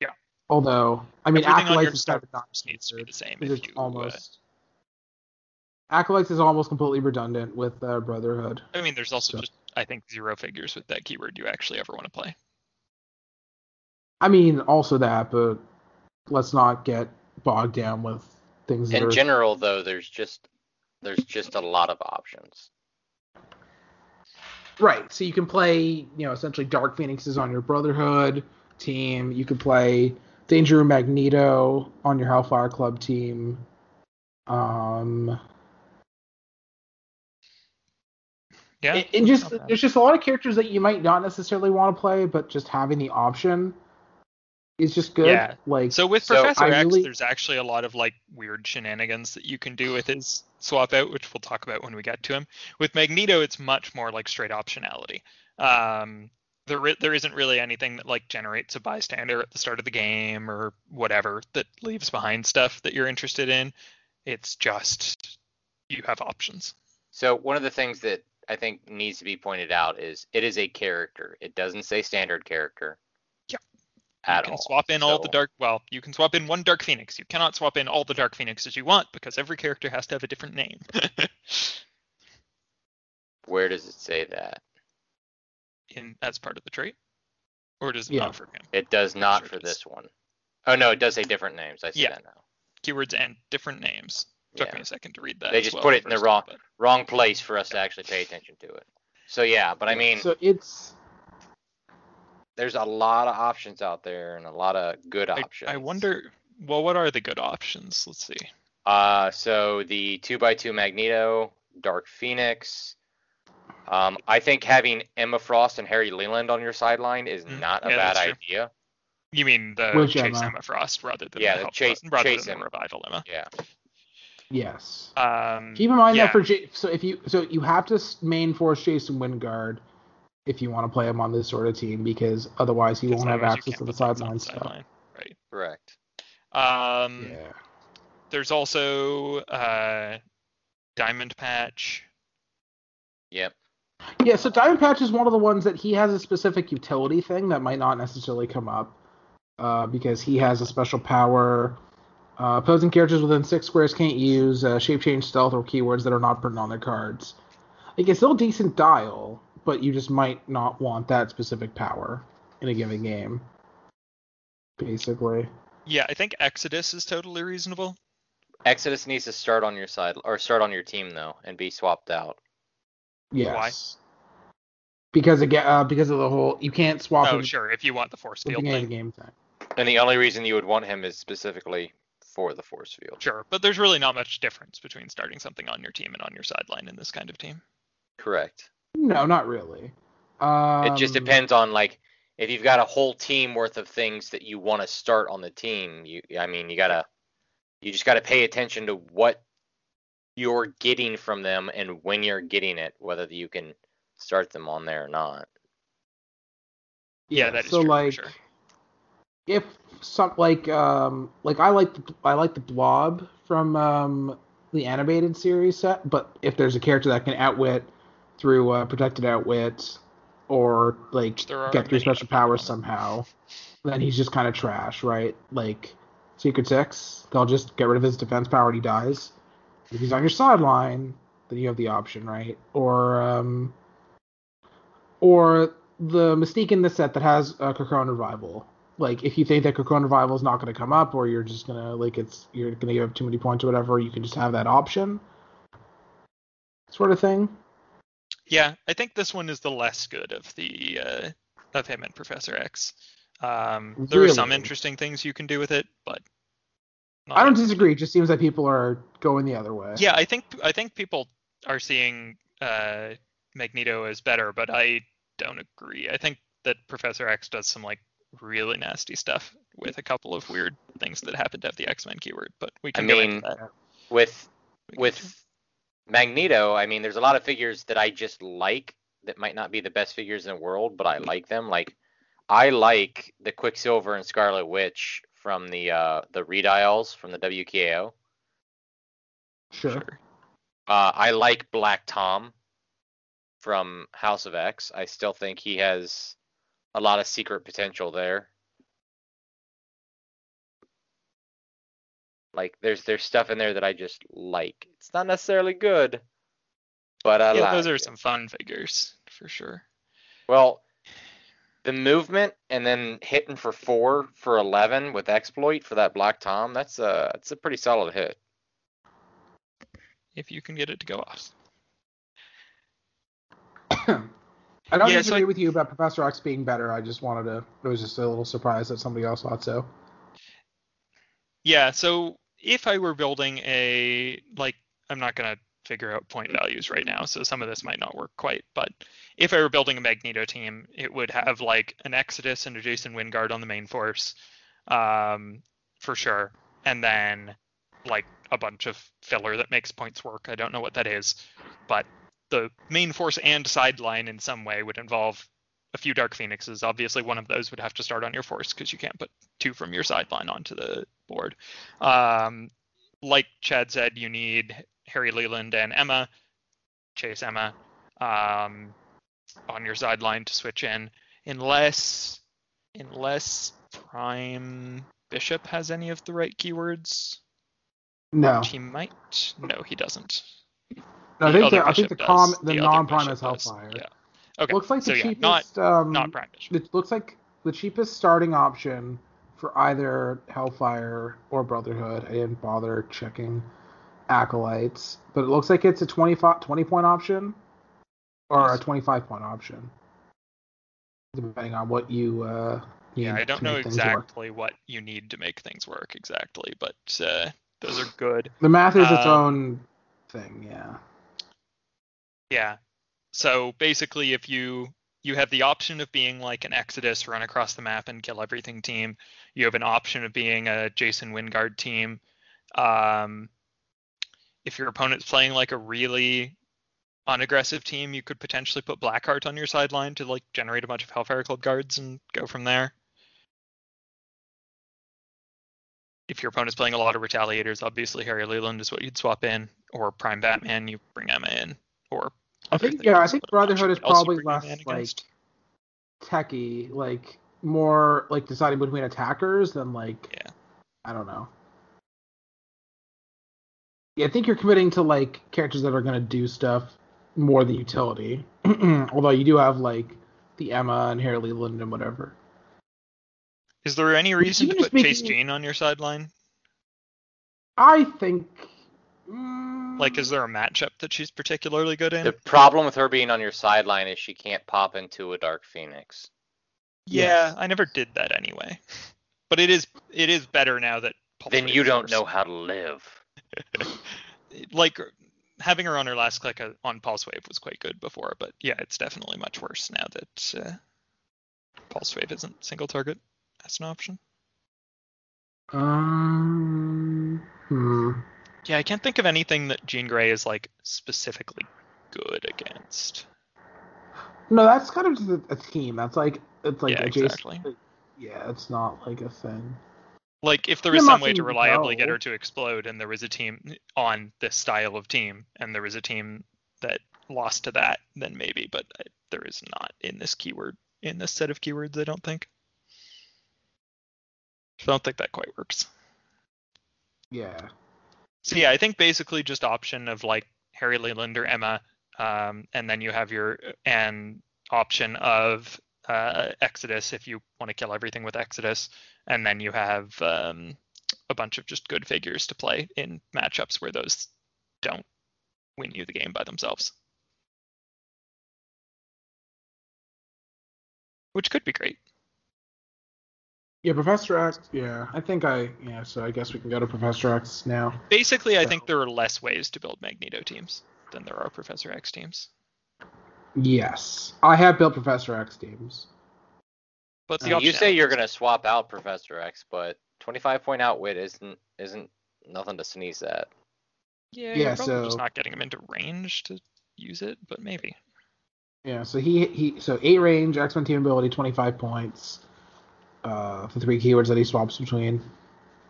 Yeah. Although, I mean, Everything Acolytes is start kind of not list needs to be the same. it's you, uh, almost. Acolytes is almost completely redundant with uh, Brotherhood. I mean, there's also So- just I think zero figures with that keyword you actually ever want to play. I mean, also that, but let's not get bogged down with things that In are general, though, there's just there's just a lot of options. Right. So you can play, you know, essentially Dark Phoenixes on your Brotherhood team. You could play Danger Magneto on your Hellfire Club team. Um, Yeah, and- and just there's just a lot of characters that you might not necessarily want to play, but just having the option is just good. Yeah. Like So with So, Professor I X, really- there's actually a lot of like weird shenanigans that you can do with his swap out, which we'll talk about when we get to him. With Magneto, it's much more like straight optionality. Um, there there isn't really anything that like generates a bystander at the start of the game or whatever that leaves behind stuff that you're interested in. It's just you have options. So one of the things that I think needs to be pointed out is it is a character. It doesn't say standard character. Yeah. At you can all. swap in all the dark. Well, you can swap in one Dark Phoenix. You cannot swap in all the Dark Phoenixes you want because every character has to have a different name. Where does it say that? in as part of the trait, or does it Yeah. not for him? It does not sure for this one. Oh no, it does say different names. I see Yeah. that now. Keywords and different names. Took Yeah. me a second to read that. They just well put the it in the wrong- time, but- Wrong place for us to actually pay attention to it. So yeah, but I mean, so it's there's a lot of options out there and a lot of good options. I wonder. Well, what are the good options? Let's see. Uh, so the two by two Magneto, Dark Phoenix. Um, I think having Emma Frost and Harry Leland on your sideline is Mm, not a yeah, bad that's true. idea. You mean the Which Chase Emma? Emma? Frost rather than Yeah, the the help, Chase- rather Chase than the Emma. revival Emma. Yeah. yes. Um, Keep in mind yeah, that for J- so if you so you have to main force Jason Wingard if you want to play him on this sort of team because otherwise he won't have access to the put things on sideline the stuff. sideline. Right. Correct. Um, Yeah. There's also uh, Diamond Patch. Yep. Yeah, so Diamond Patch is one of the ones that he has a specific utility thing that might not necessarily come up uh, because he has a special power. Uh, opposing characters within six squares can't use uh, shape change, stealth, or keywords that are not printed on their cards. Like it's still a decent dial, but you just might not want that specific power in a given game. Basically, Yeah, I think Exodus is totally reasonable. Exodus needs to start on your side or start on your team though and be swapped out. yes. Why? Because again, uh, because of the whole, you can't swap Oh, him sure. If you want the force field beginning thing. game time. And the only reason you would want him is specifically for the force field. Sure, but there's really not much difference between starting something on your team and on your sideline in this kind of team. Correct. No, not really. Um, It just depends on like if you've got a whole team worth of things that you want to start on the team. You, I mean, you gotta, you just gotta pay attention to what you're getting from them and when you're getting it, whether you can start them on there or not. Yeah, that is so true for like sure. if some like um like I like the, I like the blob from um the animated series set, but if there's a character that can outwit through uh, protected outwit or like get through special powers somehow, then he's just kind of trash, right? Like Secret Six, they'll just get rid of his defense power and he dies. If he's on your sideline, then you have the option, right? Or um or the Mystique in the set that has a Krakoan revival. Like if you think that Krakoan revival is not going to come up, or you're just gonna like it's you're gonna give up too many points or whatever, you can just have that option, sort of thing. Yeah, I think this one is the less good of the uh, of him and Professor X. Um, there are some interesting things you can do with it, but not I don't disagree. It just seems that people are going the other way. Yeah, I think I think people are seeing uh, Magneto as better, but I don't agree. I think that Professor X does some like really nasty stuff with a couple of weird things that happen to have the X Men keyword, but we can go mean, that. With with Magneto, I mean, there's a lot of figures that I just like that might not be the best figures in the world, but I like them. Like, I like the Quicksilver and Scarlet Witch from the uh, the redials from the WKO. sure. sure. Uh, I like Black Tom from House of X. I still think he has a lot of secret potential there. Like there's there's stuff in there that I just like. It's not necessarily good, but I yeah, like. those are it. some fun figures for sure. Well, the movement and then hitting for four for eleven with exploit for that Black Tom. That's a that's a pretty solid hit. If you can get it to go off. I don't Yeah, so disagree I- with you about Professor X being better. I just wanted to. It was just a little surprised that somebody else thought so. Yeah, so if I were building a like I'm not gonna figure out point values right now, so some of this might not work quite, but if I were building a Magneto team, it would have like an Exodus and a Jason Wingard on the main force, um, for sure, and then like a bunch of filler that makes points work. I don't know what that is, but the main force and sideline in some way would involve a few Dark Phoenixes. Obviously, one of those would have to start on your force because you can't put two from your sideline onto the board. Um, like Chad said, you need Harry Leland and Emma, chase Emma um, on your sideline to switch in, unless unless Prime Bishop has any of the right keywords. No, Which he might. No, he doesn't. no I think the, I think the com does. the, non-prime is. Hellfire. Yeah. Okay. Looks like so the yeah, cheapest. not um, not. It looks like the cheapest starting option for either Hellfire or Brotherhood. I didn't bother checking acolytes, but it looks like it's a 25, 20 point option or a 25 point option, depending on what you. Uh, Yeah, I don't know things work. exactly what you need to make things work exactly, but uh, those are good. The math is its Um, own thing. Yeah. Yeah. So basically, if you you have the option of being like an Exodus run across the map and kill everything team, you have an option of being a Jason Wingard team. Um, if your opponent's playing like a really unaggressive team, you could potentially put Blackheart on your sideline to like generate a bunch of Hellfire Club guards and go from there. If your opponent's playing a lot of Retaliators, obviously Harry Leland is what you'd swap in, or Prime Batman, you bring Emma in, or I think yeah, I think but I'm not Brotherhood is sure what else you probably less like techie, like more like deciding between attackers than like Yeah. I don't know. Yeah, I think you're committing to like characters that are gonna do stuff more than utility. Although you do have like the Emma and Harry Leland and whatever. Is there any reason to put Chase Jean on your sideline? I think. mm, Like, is there a matchup that she's particularly good in? The problem with her being on your sideline is she can't pop into a Dark Phoenix. yeah, I never did that anyway. But it is it is better now that. Pulse Then you don't worse. know how to live. like having her on her last click uh, on Pulse Wave was quite good before, but yeah, it's definitely much worse now that uh, Pulse Wave isn't single target as an option. Um. Hmm. Yeah, I can't think of anything that Jean Grey is like specifically good against. No, that's kind of just a, team. That's like it's like Yeah, adjacent. exactly. Yeah, it's not like a thing. Like if there was some way to reliably get her to explode, and there was a team on this style of team, and there was a team that lost to that, then maybe. But I, there is not in this keyword in this set of keywords. I don't think. I don't think that quite works. Yeah. So yeah, I think basically just option of like Harry Leland or Emma, um, and then you have your an option of uh, Exodus if you want to kill everything with Exodus, and then you have um, a bunch of just good figures to play in matchups where those don't win you the game by themselves, which could be great. Yeah, Professor X. Yeah, I think I. Yeah, so I guess we can go to Professor X now. Basically, I think there are less ways to build Magneto teams than there are Professor X teams. Yes, I have built Professor X teams. But the you say you're gonna swap out Professor X, but 25 point outwit isn't isn't nothing to sneeze at. Yeah, Yeah, you're probably just not getting him into range to use it, but maybe. Yeah, so he he so eight range, X Men team ability, twenty five points. Uh, the three keywords that he swaps between.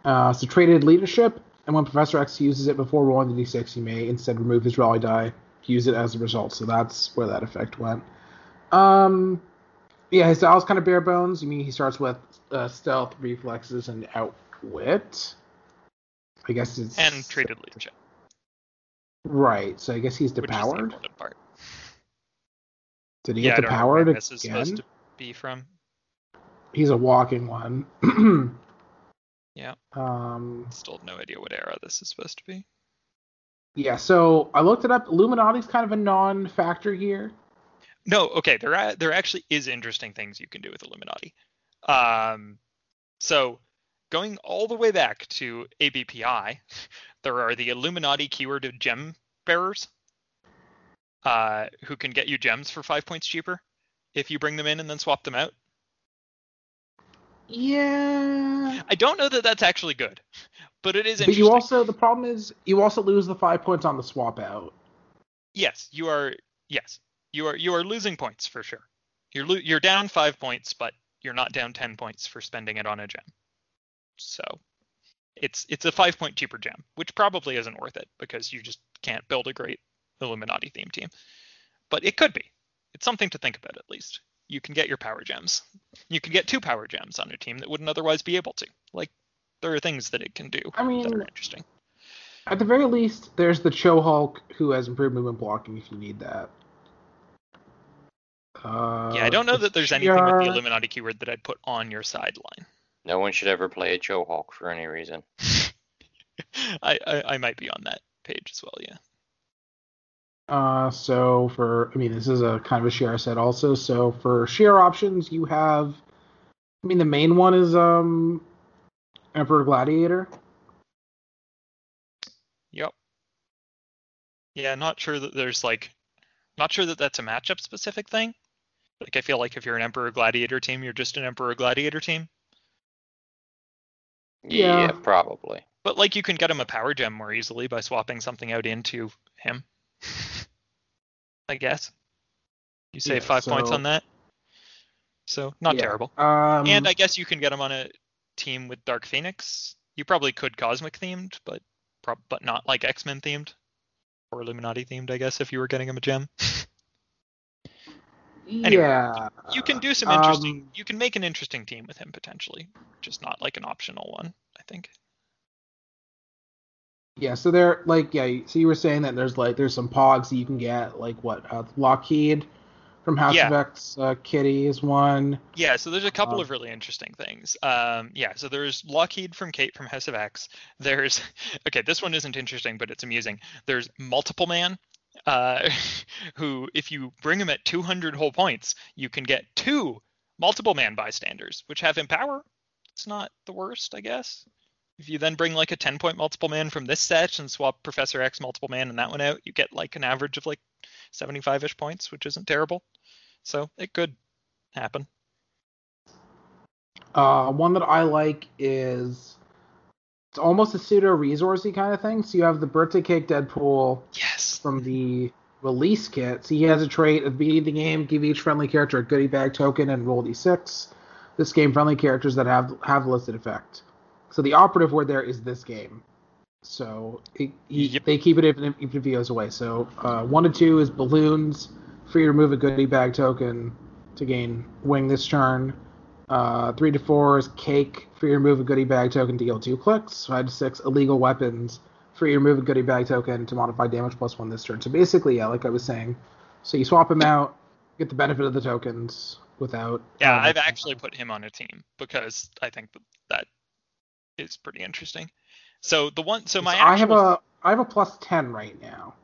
Uh, so traded leadership, and when Professor X uses it before rolling the d6, he may instead remove his rally die, use it as a result. So that's where that effect went. Um, yeah, his style's kind of bare bones. I mean, he starts with uh, stealth, reflexes, and outwit. I guess it's And traded leadership, right. So I guess he's which is the depowered. important part. Did he yeah, get don't know where depowered this is again? supposed to be from. He's a walking one. Yeah. Um. Still have no idea what era this is supposed to be. Yeah. So I looked it up. Illuminati's kind of a non-factor here. No, okay, there a- there actually is interesting things you can do with Illuminati. Um, so going all the way back to ABPI, there are the Illuminati keyword gem bearers, uh, who can get you gems for five points cheaper if you bring them in and then swap them out. Yeah. I don't know that that's actually good, but it is But you also the problem is you also lose the five points on the swap out. yes, you are. Yes, you are. You are losing points for sure. You're lo- you're down five points, but you're not down ten points for spending it on a gem. So it's it's a five point cheaper gem, which probably isn't worth it because you just can't build a great Illuminati theme team. But it could be. It's something to think about at least. You can get your power gems. You can get two power gems on a team that wouldn't otherwise be able to. Like there are things that it can do I mean, that are interesting. at the very least, there's the Cho Hulk who has improved movement blocking if you need that. Uh, Yeah, I don't know that there's anything with the Illuminati keyword that I'd put on your sideline. No one should ever play a Cho Hulk for any reason. I, I I might be on that page as well. Yeah. Uh, so for, I mean, this is a kind of a Shi'ar set also. So for Shi'ar options, you have, I mean, the main one is um, Emperor Gladiator. Yep. Yeah, not sure that there's like, not sure that that's a matchup specific thing. Like I feel like if you're an Emperor Gladiator team, you're just an Emperor Gladiator team. Yeah, Yeah. probably. But like you can get him a power gem more easily by swapping something out into him. I guess. You save Yeah, five points on that. So not Yeah. terrible. Um, and I guess you can get him on a team with Dark Phoenix. You probably could Cosmic themed, but prob- but not like X Men themed or Illuminati themed. I guess if you were getting him a gem, anyway, yeah, you can do some interesting. Um, you can make an interesting team with him potentially, just not like an optional one. I think. Yeah, so there, like, yeah. So you were saying that there's like there's some pogs that you can get, like what uh, Lockheed from House Yeah. of X. Uh, Kitty is one. Yeah, so there's a couple Um, of really interesting things. Um, yeah, so there's Lockheed from Kate from House of X. There's okay, this one isn't interesting, but it's amusing. There's Multiple Man, uh, who if you bring him at 200 whole points, you can get two Multiple Man bystanders, which have empower. It's not the worst, I guess. If you then bring like a 10 point multiple man from this set and swap Professor X multiple man and that one out, you get like an average of like 75 ish points, which isn't terrible. So it could happen. Uh, one that I like is it's almost a pseudo resourcey kind of thing. So you have the birthday cake Deadpool Yes. from the release kit. So he has a trait at the beginning of the game, give each friendly character a goodie bag token and roll d6. This game friendly characters that have have listed effect. So the operative word there is this game. So it, he, Yep. they keep it even, even if he goes away. So uh, one to two is balloons. Free to remove a goodie bag token to gain wing this turn. Uh, three to four is cake. Free to remove a goodie bag token to deal two clicks. Five to six illegal weapons. Free to remove a goodie bag token to modify damage plus one this turn. So basically, yeah, like I was saying, so you swap him out, get the benefit of the tokens without. Yeah, I've actually put him on a team because I think that is pretty interesting. So the one, so my actual, I have a I have a plus ten right now.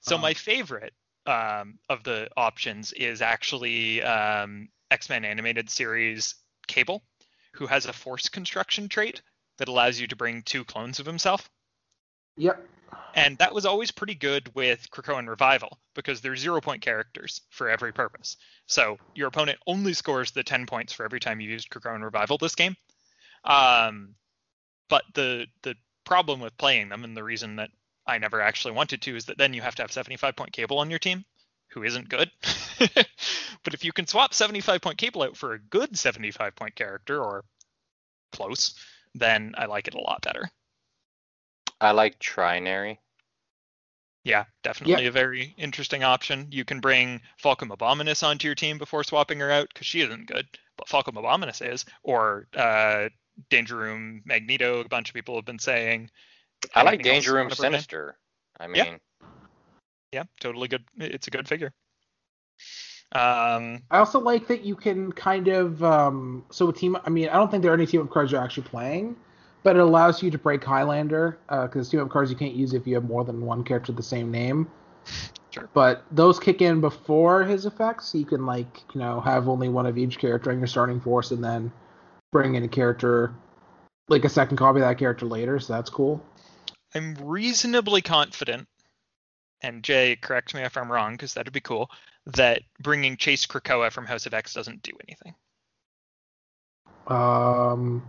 so uh, my favorite um, of the options is actually um, X-Men animated series Cable, who has a force construction trait that allows you to bring two clones of himself. Yep. And that was always pretty good with Krakoan Revival because they're zero point characters for every purpose. So your opponent only scores the 10 points for every time you used Krakoan Revival this game. Um, but the the problem with playing them and the reason that I never actually wanted to is that then you have to have 75 point cable on your team, who isn't good. but if you can swap 75 point cable out for a good 75 point character or close, then I like it a lot better. I like Trinary. Yeah, definitely a very interesting option. You can bring Falcom Abominus onto your team before swapping her out because she isn't good, but Falcom Abominus is. Or uh, Danger Room Magneto. A bunch of people have been saying. I like Anything Danger Room wanna bring in? Sinister. I mean, Yeah. Yeah, totally good. It's a good figure. Um, I also like that you can kind of um so a team I mean I don't think there are any team up cards you're actually playing, but it allows you to break Highlander because team up cards you can't use if you have more than one character the same name. Sure. But those kick in before his effects. So you can like you know have only one of each character in your starting force and then bring in a character like a second copy of that character later. So that's cool. I'm reasonably confident, and Jay, correct me if I'm wrong, because that'd be cool, that bringing Chase Krakoa from House of X doesn't do anything. Um,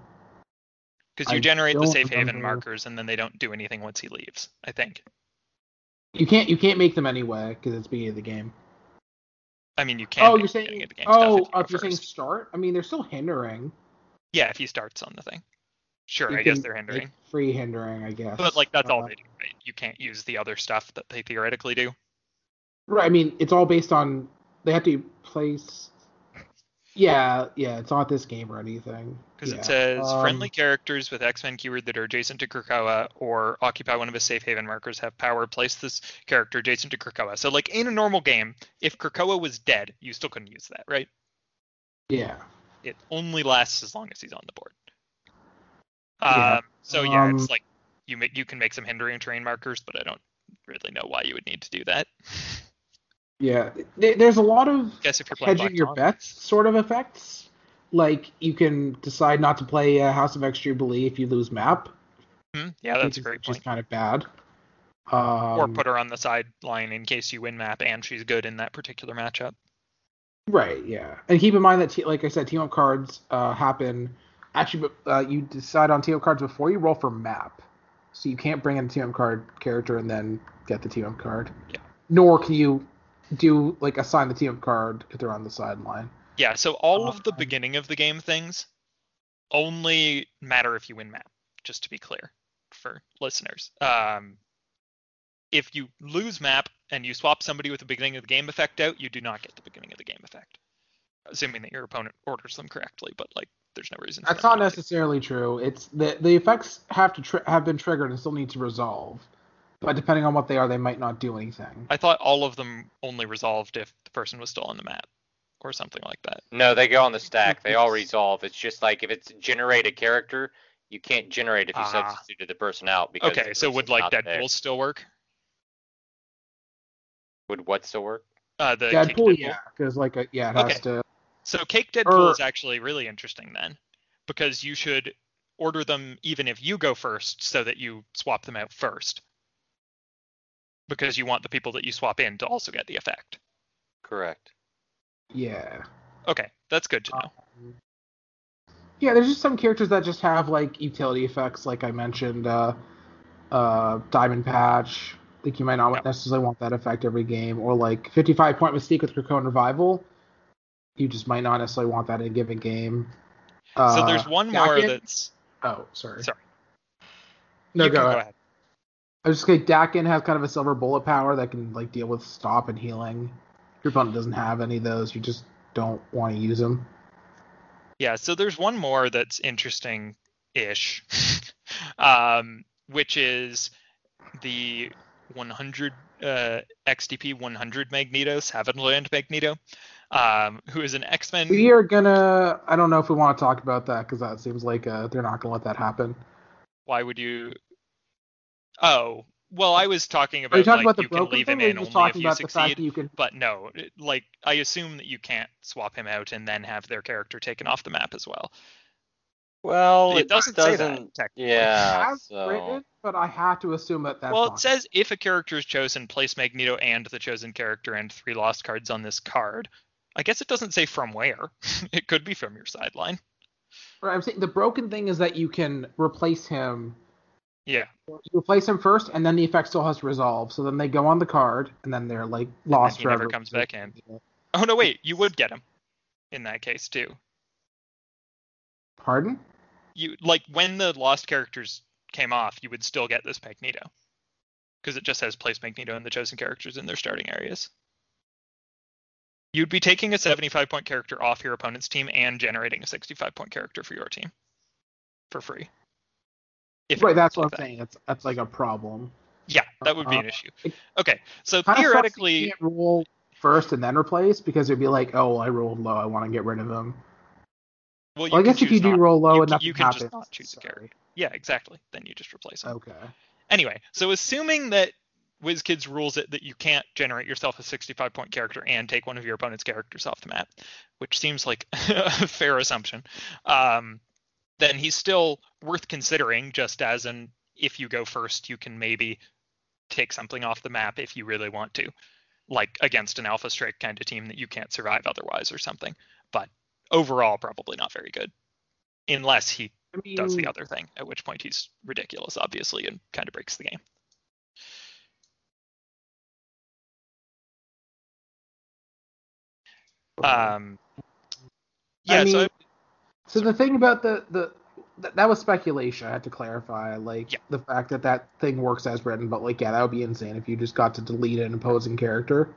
Because you I generate the safe haven remember. markers and then they don't do anything once he leaves. I think. you can't you can't make them anyway because it's beginning of the game. I mean, you can't. Oh, you're saying of the game stuff oh, you if you're saying start. I mean, they're still hindering. Yeah, if he starts on the thing. Sure, You I guess they're hindering. Free hindering, I guess. But like that's all Uh, they do, right? You can't use the other stuff that they theoretically do. Right. I mean, it's all based on they have to place. Yeah, yeah. It's not this game or anything. Because Yeah, it says um, friendly characters with X-Men keyword that are adjacent to Krakoa or occupy one of his safe haven markers have power place this character adjacent to Krakoa. So like in a normal game, if Krakoa was dead, you still couldn't use that, right? Yeah. It only lasts as long as he's on the board. Yeah, Um, so yeah, um, it's like you ma- you can make some hindering terrain markers, but I don't really know why you would need to do that. Yeah. There's a lot of guess if you're hedging your bets sort of effects. Like you can decide not to play uh, House of X Jubilee if you lose map. Hmm, yeah, that's a great point. kind of bad. Um, or put her on the sideline in case you win map and she's good in that particular matchup. Right, yeah, and keep in mind that, like I said, team up cards uh, happen. Actually, uh, you decide on team up cards before you roll for map, so you can't bring in a team up card character and then get the team up card. Yeah. Nor can you do like assign the team up card if they're on the sideline. Yeah, so all of the Um, beginning of the game things only matter if you win map, just to be clear for listeners. Um, if you lose map and you swap somebody with the beginning of the game effect out, you do not get the beginning of the game effect. Assuming that your opponent orders them correctly, but like there's no reason. That's not not to. necessarily true. It's the the effects have to tri- have been triggered and still need to resolve. But depending on what they are, they might not do anything. I thought all of them only resolved if the person was still on the map or something like that. No, they go on the stack. They all resolve. It's just like if it's generate a character, you can't generate if you Ah. substituted the person out because Okay, so would like not Deadpool there. still work? Would what still work? Uh, the Cake Deadpool, yeah, because like a, yeah, it has to. So Cake Deadpool Or- is actually really interesting then, because you should order them even if you go first, so that you swap them out first, because you want the people that you swap in to also get the effect. Correct. Yeah. Okay, that's good to know. Um, yeah, there's just some characters that just have like utility effects, like I mentioned, uh, uh, Diamond Patch. Like you might not necessarily want that effect every game, or like 55 point Mystique with Krakoan Revival. You just might not necessarily want that in a given game. Uh, so there's one more Daken- that's Oh, sorry. Sorry. No, go can ahead. I was just saying Daken has kind of a silver bullet power that can like deal with stop and healing. Your opponent doesn't have any of those, you just don't want to use them. Yeah, so there's one more that's interesting ish, um, which is the 100 uh, XDP 100 Magneto, Savage Magneto, um, who is an X Men. We are gonna. I don't know if we want to talk about that because that seems like uh, they're not gonna let that happen. Why would you? Oh, well, I was talking Are you about talking like about the you can broken leave thing, him or are just only if talking you about the fact succeed. that you can? But no, like I assume that you can't swap him out and then have their character taken off the map as well. Well, it doesn't, say that technically. Yeah. As So written, but I have to assume that that's well, not. it says if a character is chosen, place Magneto and the chosen character and three lost cards on this card. I guess it doesn't say from where. it could be from your sideline. Right, I'm saying the broken thing is that you can replace him. Yeah. You replace him first, and then the effect still has to resolve. So then they go on the card, and then they're like lost he never forever. comes back in. Oh no, wait, you would get him in that case too. Pardon? You like when the lost characters came off, you would still get this Magneto. Because it just says place Magneto and the chosen characters in their starting areas. You'd be taking a 75 point character off your opponent's team and generating a 65 point character for your team for free. If Right, that's what like I'm that. saying. That's that's like a problem. Yeah, that would be an Uh, issue. Okay, so Kind of sucks that you theoretically, can't roll first and then replace because it'd be like, oh, I rolled low. I want to get rid of him. Well, Well, I guess if you do not- roll low you, nothing you can just not choose a carry. Yeah, exactly. Then you just replace them. Okay. Anyway, so assuming that WizKids rules it that you can't generate yourself a 65 point character and take one of your opponent's characters off the map, which seems like a fair assumption, um, then he's still worth considering just as an if you go first, you can maybe take something off the map if you really want to, like against an Alpha Strike kind of team that you can't survive otherwise or something. But overall, probably not very good. unless he I mean, does the other thing, at which point he's ridiculous, obviously, and kind of breaks the game. Um, yeah, I mean, so I- so the thing about the the th- that was speculation. I had to clarify, like Yeah. the fact that that thing works as written. But like, yeah, that would be insane if you just got to delete an opposing character.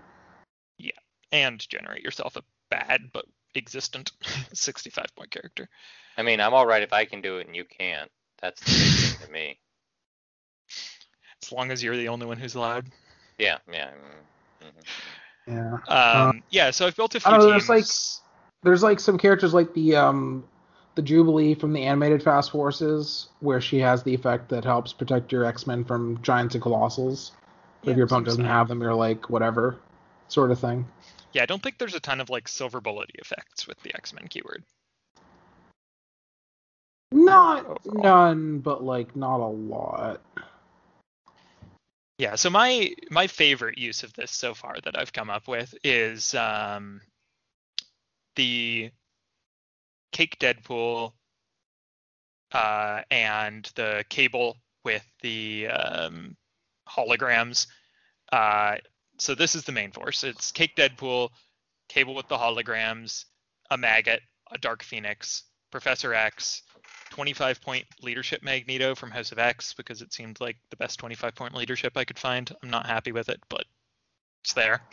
Yeah, and generate yourself a bad but existent 65 point character. I mean, I'm all right if I can do it and you can't. That's the big thing to me. As long as you're the only one who's allowed. Yeah, yeah. mm, mhm. Yeah. Um, yeah, so I've built a few don't know, teams. there's, like- There's like some characters like the um the Jubilee from the animated Fast Forces, where she has the effect that helps protect your X Men from giants and colossals. Yeah, if your opponent doesn't have them, you're like whatever, sort of thing. Yeah, I don't think there's a ton of like silver bullety effects with the X Men keyword. Not Overall. none, but like not a lot. Yeah, so my my favorite use of this so far that I've come up with is um, the Cake Deadpool uh, and the cable with the um, holograms. Uh, so this is the main force. It's Cake Deadpool, cable with the holograms, a Maggott, a Dark Phoenix, Professor X, 25 point leadership Magneto from House of X because it seemed like the best 25 point leadership I could find. I'm not happy with it, but it's there.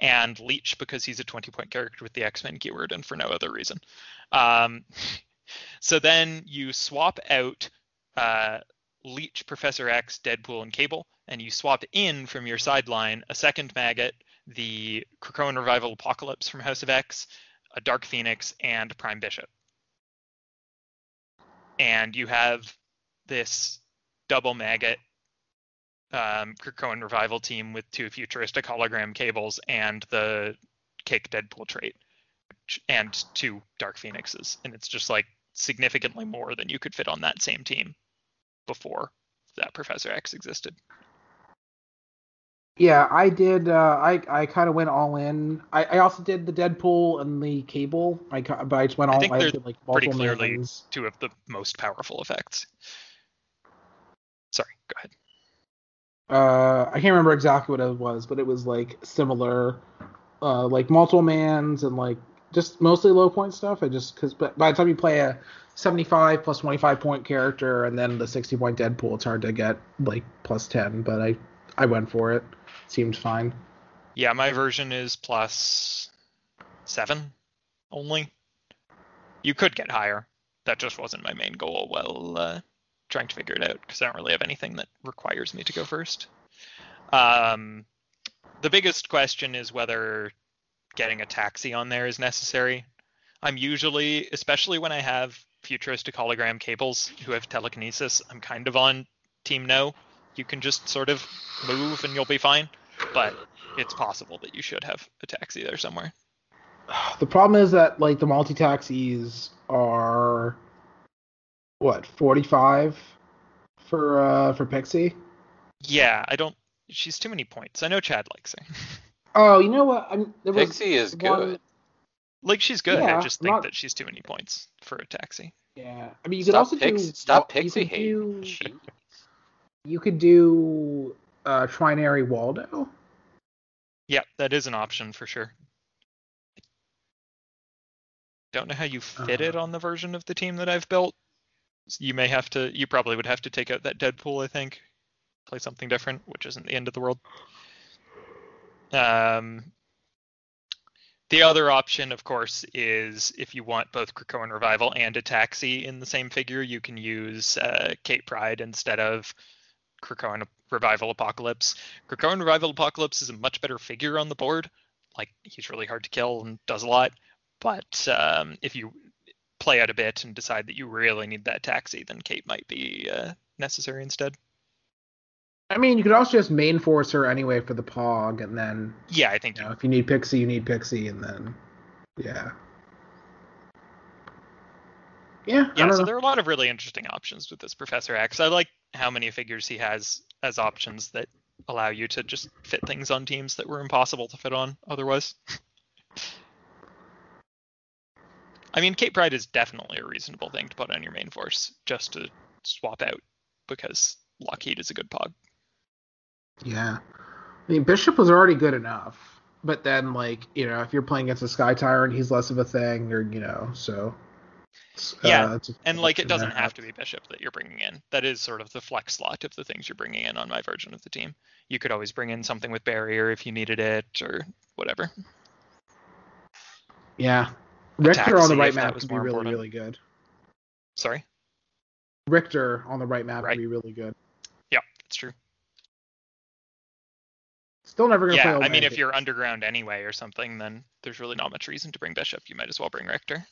And Leech because he's a 20 point character with the X Men keyword and for no other reason. Um, so then you swap out uh, Leech, Professor X, Deadpool, and Cable, and you swap in from your sideline a second Maggott, the Krakoan Revival Apocalypse from House of X, a Dark Phoenix, and Prime Bishop. And you have this double Maggott um, Krakoan revival team with two futuristic hologram cables and the cake Deadpool trait, and two Dark Phoenixes, and it's just like significantly more than you could fit on that same team before that Professor X existed. Yeah, I did. Uh, I I kind of went all in. I, I also did the Deadpool and the Cable. I but I just went I all. think I did like pretty multiple clearly-. Two of the most powerful effects. Sorry, go ahead. Uh, I can't remember exactly what it was, but it was like similar, uh, like multiple mans and like just mostly low point stuff. I just because by the time you play a 75 plus 25 point character and then the 60 point Deadpool, it's hard to get like plus 10. But I I went for it. Seemed fine. Yeah, my version is plus seven only. You could get higher. That just wasn't my main goal while uh, trying to figure it out because I don't really have anything that requires me to go first. Um, the biggest question is whether getting a taxi on there is necessary. I'm usually, especially when I have futuristic hologram cables who have telekinesis, I'm kind of on team no. You can just sort of move and you'll be fine but it's possible that you should have a taxi there somewhere. The problem is that like the multi taxis are what 45 for uh for Pixie. Yeah, I don't. She's too many points. I know Chad likes her. Oh, you know what? I'm, there was Pixie is one- good. Like she's good. I just think not- that she's too many points for a taxi. Yeah, I mean you could Stop, also Pix- do stop you Pixie could hate. do- You could do uh Trinary Waldo. Yeah, that is an option for sure. Don't know how you fit it Uh. on the version of the team that I've built. You may have to. You probably would have to take out that Deadpool. I think. Play something different, which isn't the end of the world. Um, the other option, of course, is if you want both Krakoan Revival and a Taxi in the same figure, you can use uh, Kate Pride instead of Krakoan Revival Apocalypse. Krakoan Revival Apocalypse is a much better figure on the board. Like he's really hard to kill and does a lot. But um, if you play out a bit and decide that you really need that taxi, then Kate might be uh, necessary instead. I mean, you could also just main force her anyway for the Pog, and then Yeah, I think you know if you need Pixie, you need Pixie, and then yeah, yeah. Yeah. So know. there are a lot of really interesting options with this Professor X. I like how many figures he has as options that allow you to just fit things on teams that were impossible to fit on otherwise. I mean, Kate Pride is definitely a reasonable thing to put on your main force just to swap out because Lockheed is a good pog. Yeah. I mean, Bishop was already good enough, but then like you know, if you're playing against a Sky Tyrant, he's less of a thing, or you know, so. Yeah, uh, And like, it doesn't have to be Bishop that you're bringing in. That is sort of the flex slot of the things you're bringing in on my version of the team. You could always bring in something with barrier if you needed it or whatever. Yeah. Richter on the right map was could be really, important. really good. Sorry. Richter on the right map Right. would be really good. Yeah, that's true. Still never gonna Yeah, play. I mean, if you're underground anyway or something, then there's really not much reason to bring Bishop. You might as well bring Richter.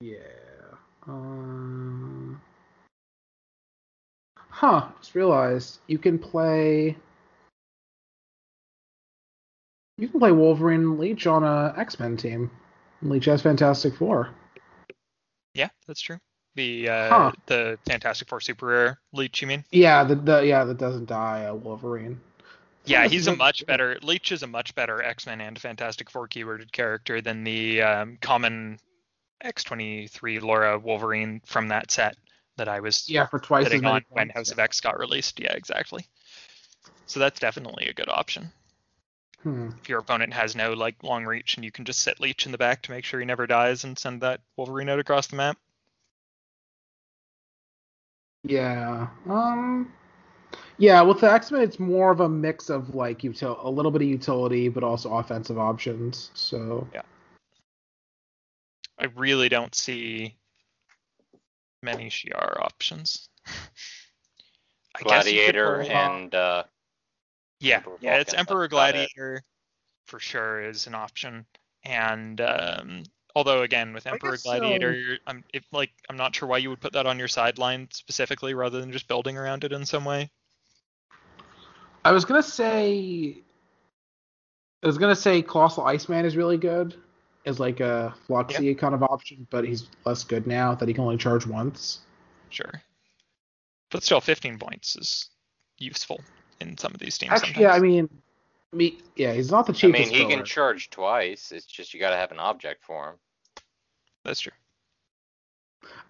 Yeah. Um. Huh. Just realized you can play. You can play Wolverine and Leech on a X Men team. Leech has Fantastic Four. Yeah, that's true. The uh, Huh. the Fantastic Four super rare leech, you mean? Yeah, the, the yeah that doesn't die. Uh, Wolverine. Yeah, he's a much better Leech is a much better X-Men and Fantastic Four keyworded character than the um, common X23 Laura Wolverine from that set that I was Yeah, for twice as many on when House yeah. of X got released. Yeah, exactly. So that's definitely a good option. Hmm. If your opponent has no like long reach and you can just sit Leech in the back to make sure he never dies and send that Wolverine out across the map. Yeah. Um. Yeah, with the X Men, it's more of a mix of like util- a little bit of utility, but also offensive options. So yeah, I really don't see many Shi'ar options. I guess you could Gladiator play- and uh, Yeah, Emperor yeah, it's Emperor that's about it. Gladiator for sure is an option. And um, although again with Emperor guess so. Gladiator, um, I'm if like I'm not sure why you would put that on your sideline specifically rather than just building around it in some way. I was gonna say, I was gonna say Colossal Iceman is really good as like a Fluxy kind of option, but he's less good now that he can only charge once. Sure. But still 15 points is useful in some of these teams. Actually, yeah, I mean, me, yeah, he's not the cheapest. I mean, he can charge twice. It's just you got to have an object for him. That's true.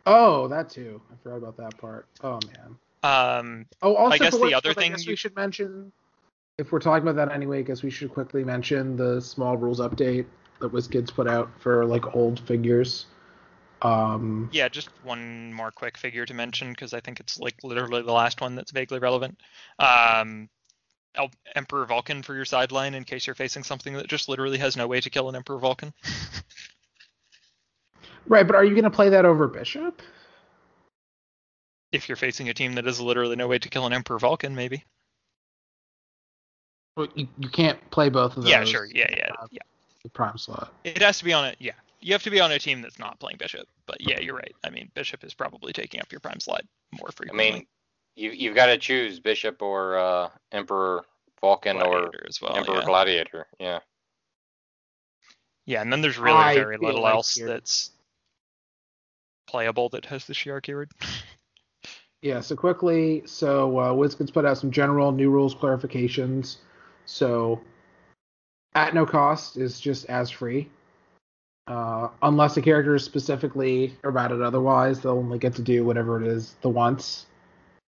Oh, that too. I forgot about that part. Oh man. Um, Oh, also, I guess the other thing guess you- we should mention, if we're talking about that anyway, I guess we should quickly mention the small rules update that WizKids put out for like old figures. Um, yeah, just one more quick figure to mention because I think it's like literally the last one that's vaguely relevant. Um, El- Emperor Vulcan for your sideline in case you're facing something that just literally has no way to kill an Emperor Vulcan. right, but are you going to play that over Bishop? if you're facing a team that has literally no way to kill an Emperor Vulcan, maybe. Well, you, you can't play both of those. Yeah, sure. Yeah, yeah, uh, yeah. the prime slot. It has to be on a yeah. You have to be on a team that's not playing Bishop. But yeah, you're right. I mean, Bishop is probably taking up your prime slot more frequently. I mean, you you've got to choose Bishop or uh, Emperor Vulcan or Gladiator as well. Emperor yeah. Gladiator. Yeah. yeah, and then there's really I very little like else you're- that's playable that has the Shi'ar keyword. Yeah, so quickly, so uh, WizKids put out some general new rules clarifications. So, at no cost is just as free. Uh, unless the character is specifically errated otherwise, they'll only get to do whatever it is the once,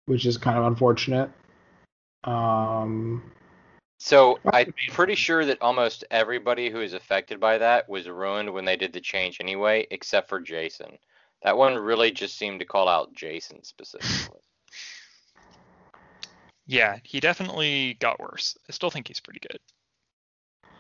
which is kind of unfortunate. Um, So I'm the pretty sure that almost everybody who is affected by that was ruined when they did the change anyway, except for Jason. That one really just seemed to call out Jason specifically. yeah, he definitely got worse. I still think he's pretty good.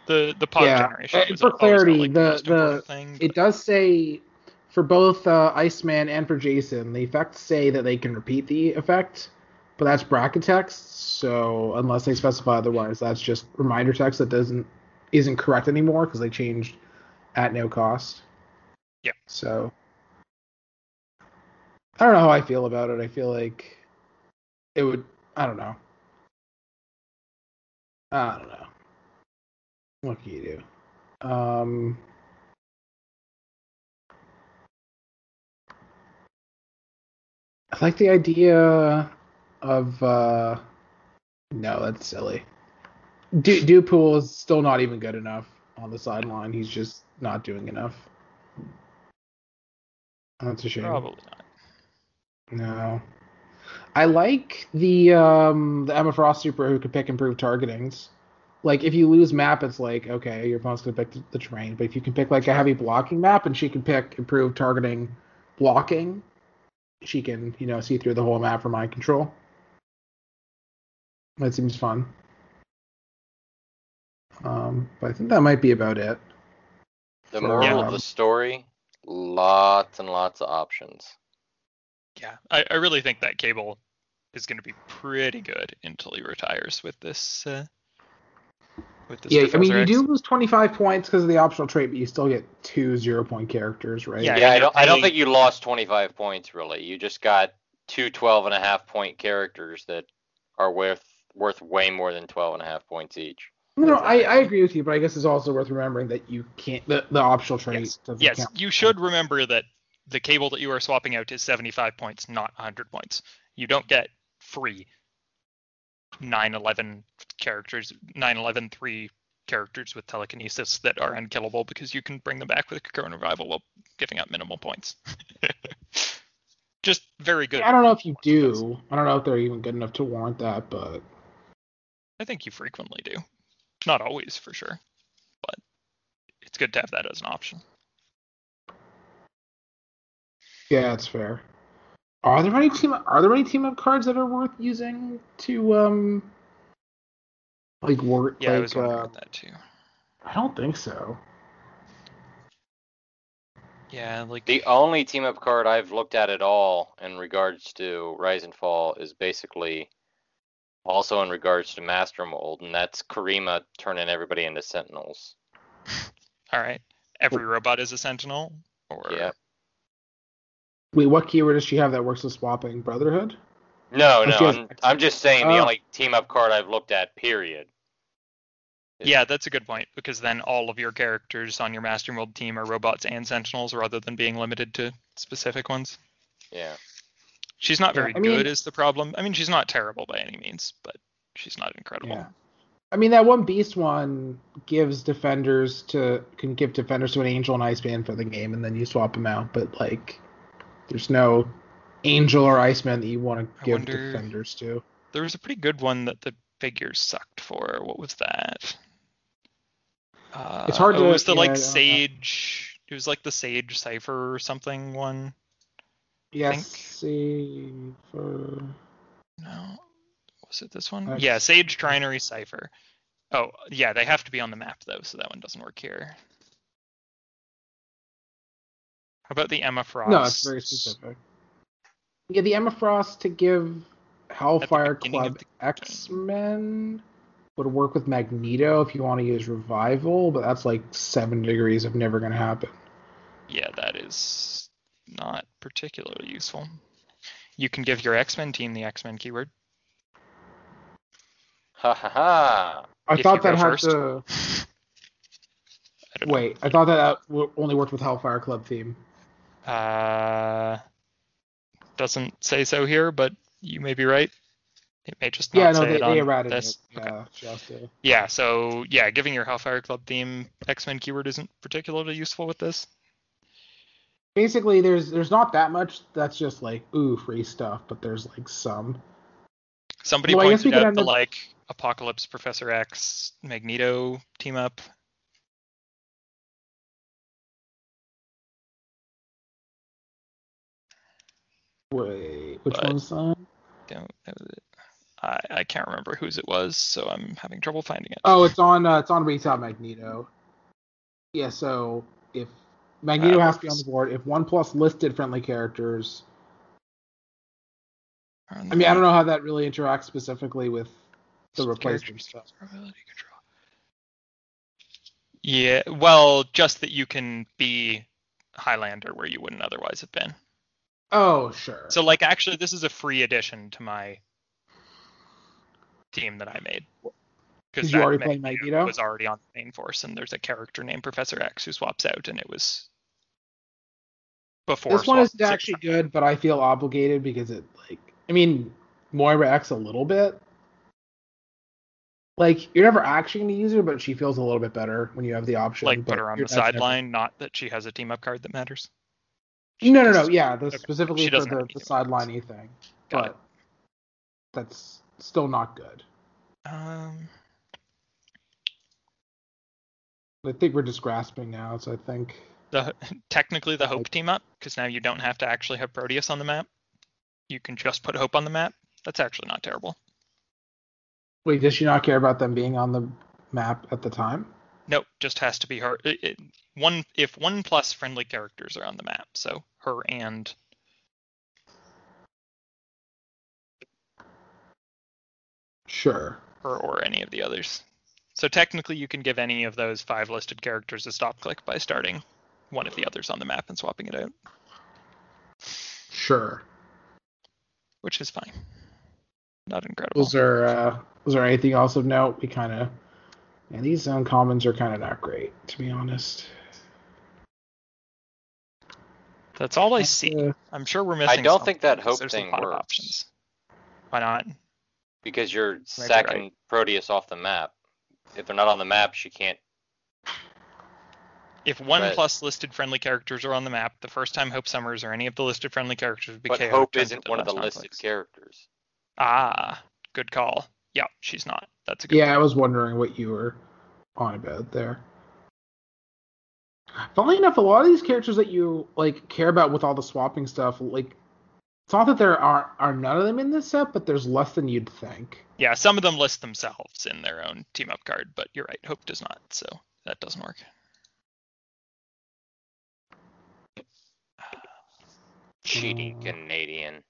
The the pod Yeah, generation uh, for clarity, like, the- most the- thing. it but- does say for both uh, Iceman and for Jason, the effects say that they can repeat the effect, but that's bracket text. So unless they specify otherwise, that's just reminder text that doesn't isn't correct anymore because they changed at no cost. Yeah. So I don't know how I feel about it. I feel like it would. I don't know. I don't know. What can you do? Um. I like the idea of uh no, that's silly. Du Dupool is still not even good enough on the sideline. He's just not doing enough. That's a shame. Probably not. No. I like the um the Emma Frost super who can pick improved targetings. Like if you lose map, it's like okay, your opponent's gonna pick the, the terrain. But if you can pick like a heavy blocking map and she can pick improved targeting blocking, she can you know see through the whole map for mind control. That seems fun. Um, but I think that might be about it. The moral um, of the story: lots and lots of options. Yeah, I, I really think that cable is going to be pretty good until he retires with this. Uh, with this. Yeah, I mean Professor you do lose 25 points because of the optional trait, but you still get two zero point characters, right? Yeah, Yeah, I don't. I don't think you lost 25 points really. You just got two 12 and a half point characters that are worth worth way more than 12 and a half points each. No, no, I, I agree with you, but I guess it's also worth remembering that you can't the, the optional trait Yes, yes, you should remember that the cable that you are swapping out is 75 points, not 100 points. You don't get free 911 characters, 911 3 characters with telekinesis that are unkillable because you can bring them back with Krakoan Revival while giving up minimal points. Just very good. I don't know if you do. I don't know if they're even good enough to warrant that, but I think you frequently do. Not always, for sure, but it's good to have that as an option. Yeah, it's fair. Are there any team are there any team up cards that are worth using to um like work Yeah, I was wondering uh, about that too. I don't think so. Yeah, like The only team up card I've looked at at all in regards to Rise and Fall is basically also in regards to Master Mold, and that's Karima turning everybody into Sentinels. All right. Every robot is a sentinel, or Yeah. Wait, what keyword does she have that works with swapping? Brotherhood? No, Oh, no, has I'm, I'm just saying the Oh. only team up card I've looked at, period. is- yeah, that's a good point because then all of your characters on your Master Mold team are robots and sentinels, rather than being limited to specific ones. Yeah. She's not Yeah, very I mean- good, is the problem. I mean, she's not terrible by any means, but she's not incredible. Yeah. I mean that one beast one gives defenders to can give defenders to an angel and Iceman for the game and then you swap them out, but like there's no angel or Iceman that you want to give wonder- defenders to. There was a pretty good one that the figures sucked for. What was that? Uh, It's hard oh, to- It was the yeah, like don't know. Sage. It was like the Sage Cipher or something one. Yes, for No. Was it this one? Uh, yeah, Sage Trinary Cipher. Oh, yeah, they have to be on the map though, so that one doesn't work here. How about the Emma Frost? No, it's very specific. Yeah, the Emma Frost to give Hellfire Club the X Men would work with Magneto if you want to use Revival, but that's like seven degrees of never gonna happen. Yeah, that is not particularly useful. You can give your X-Men team the X-Men keyword. Ha ha ha. I If thought that go had first. to I don't know. wait. I thought that, that only worked with Hellfire Club theme. Uh, doesn't say so here, but you may be right. It may just not Yeah, no, say they, it on they errated this. it. Okay. Yeah, just Yeah, so yeah, giving your Hellfire Club theme X-Men keyword isn't particularly useful with this. Basically, there's there's not that much. That's just like ooh free stuff, but there's like some. Somebody Well, I guess we pointed out the up- like Apocalypse Professor X Magneto team up. Wait, which But- one's that? Was. I, I can't remember whose it was, so I'm having trouble finding it. Oh, it's on uh, it's on retail Magneto. Yeah, so if Magneto Uh, has to be on the board, if one plus listed friendly characters, I mean, I don't know how that really interacts specifically with the replacement stuff. Yeah, well, just that you can be Highlander where you wouldn't otherwise have been. Oh, sure. So, like, actually, this is a free addition to my team that I made. Because you already play Magneto? was already on the main force, and there's a character named Professor X who swaps out, and it was before. this one is actually good, but I feel obligated because it like I mean Moira X a little bit, like you're never actually going to use her, but she feels a little bit better when you have the option. Like put her on the that's never- sideline, not that she has a team up card that matters. No, no, no. Yeah, the, okay. specifically She for the, anything the sideline thing. Got but that's still not good. Um, I think we're just grasping now, so I think the technically the Hope team up because now you don't have to actually have Proteus on the map. You can just put Hope on the map. That's actually not terrible. wait, does she not care about them being on the map at the time? Nope, just has to be her. It, it, one if one plus friendly characters are on the map, so her and Sure. her or any of the others. So technically, you can give any of those five listed characters a stop click by starting one of the others on the map and swapping it out, Sure. which is fine. Not incredible. Was there uh was there anything else of note? We kinda and these uncommons are kinda not great, to be honest. That's all I see. Uh, I'm sure we're missing. I don't something think that hope there's thing a lot of works. options. Why not? because you're right. sacking Proteus off the map. If they're not on the map, she can't. If one Right. plus listed friendly characters are on the map, the first time Hope Summers or any of the listed friendly characters would be But KO'd, Hope isn't one of the less listed non-clicks. characters. Ah, good call. Yeah, she's not. That's a good. yeah, I was wondering what you were on about there. Funnily enough, a lot of these characters that you like care about with all the swapping stuff, like it's not that there are are none of them in this set, but there's less than you'd think. Yeah, some of them list themselves in their own team up card, but you're right. Hope does not, so that doesn't work. Cheating Uh, Canadian.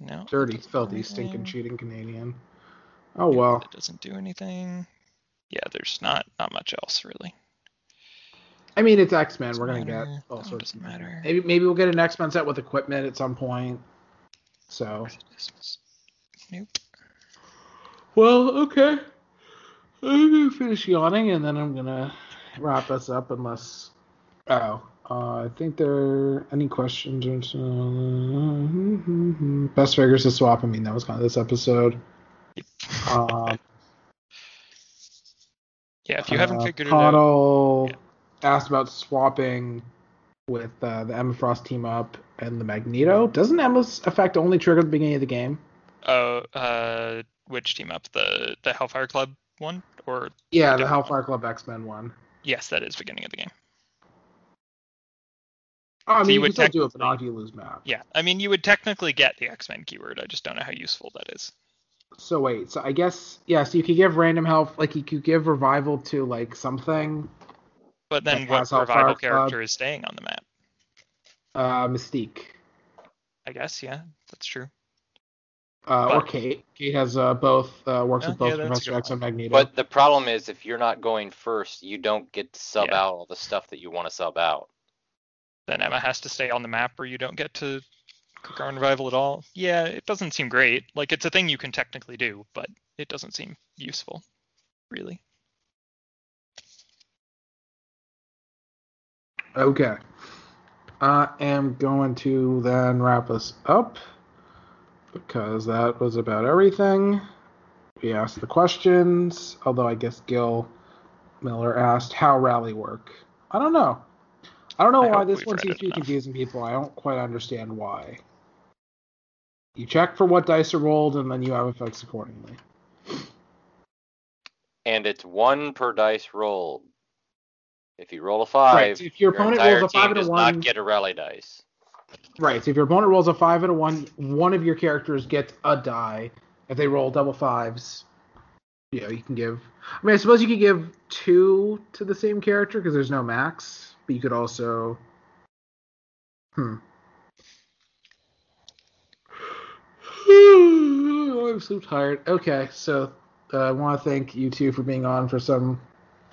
No. Dirty, filthy, stinking, cheating Canadian. Oh well. It doesn't do anything. Yeah, there's not not much else really. I mean, it's X Men. We're gonna matter. get all No, sorts. of matter. Maybe maybe we'll get an X Men set with equipment at some point. So. Nope. Well, okay. I'm gonna finish yawning and then I'm gonna wrap us up unless. Oh, uh, I think there are any questions. or so- Best figures to swap. I mean, that was kind of this episode. Um, Yeah, if you haven't uh, figured it out, yeah. Asked about swapping with uh, the Emma Frost team up and the Magneto. Doesn't Emma's effect only trigger at the beginning of the game? oh, uh, which team up? The the Hellfire Club one, or Yeah, the Hellfire Club X Men one. yes, that is beginning of the game. Oh, I So mean, you you, would still do it, but technically- not if you lose map. Yeah, I mean you would technically get the X Men keyword. I just don't know how useful that is. So wait, so I guess yeah, so you could give random health, like you could give revival to like something, But then Like what has Hellfire revival character is staying on the map? uh, Mystique, I guess yeah, that's true. uh, or Kate. Kate has uh, both uh, works Yeah, with both yeah, Professor good X and Magneto. But the problem is, if you're not going first, you don't get to sub Yeah. out all the stuff that you want to sub out. Then Emma has to stay on the map, or you don't get to click on revival at all. Yeah, it doesn't seem great. Like it's a thing you can technically do, but it doesn't seem useful, really. Okay. I am going to then wrap us up because that was about everything. We asked the questions, although I guess Gil Miller asked how rally work. I don't know. I don't know I why this we've one seems to be confusing people. I don't quite understand why. You check for what dice are rolled, and then you have effects accordingly. And it's one per dice rolled. If you roll a five, Right, so if your opponent rolls a five and a does one- not get a rally dice. Right. So if your opponent rolls a five and a one, one of your characters gets a die. If they roll double fives, you know, you can give. I mean, I suppose you could give two to the same character because there's no max, but you could also. Hmm. I'm so tired. Okay, so uh, I want to thank you two for being on for some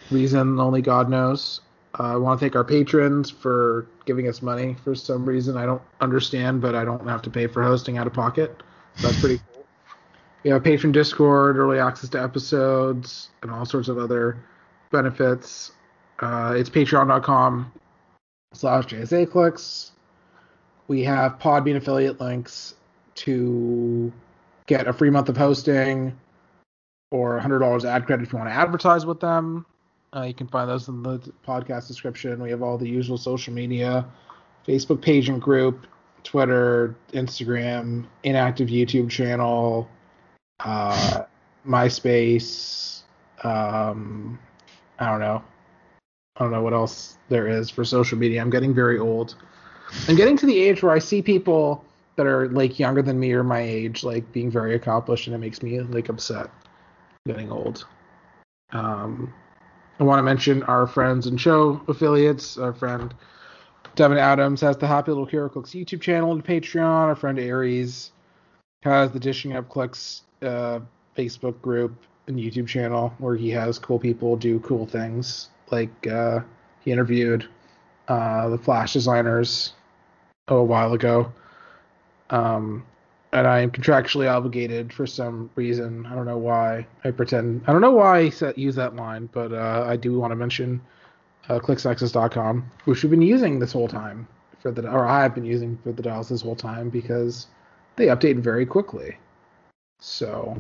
reason only God knows. Uh, I want to thank our patrons for giving us money for some reason I don't understand, but I don't have to pay for hosting out of pocket. So that's pretty cool. We have patron Discord, early access to episodes, and all sorts of other benefits. Uh, it's patreon.com slash JSA clicks. We have Podbean affiliate links to get a free month of hosting, or $100 ad credit if you want to advertise with them. Uh, you can find those in the podcast description. We have all the usual social media Facebook page and group, Twitter, Instagram, inactive YouTube channel, uh, MySpace. Um, I don't know. I don't know what else there is for social media. I'm getting very old. I'm getting to the age where I see people that are like younger than me or my age like being very accomplished, and it makes me like upset. I'm getting old. Um, I want to mention our friends and show affiliates. Our friend Devin Adams has the Happy Little Hero Clicks YouTube channel and Patreon. Our friend Aries has the Dishing Up Clicks uh, Facebook group and YouTube channel where he has cool people do cool things. Like uh, he interviewed uh, the Flash designers a while ago. Um, and I am contractually obligated for some reason. I don't know why. I pretend. I don't know why I set, use that line, but uh, I do want to mention uh, which we've been using this whole time for the, or I've been using for the dials this whole time because they update very quickly. So,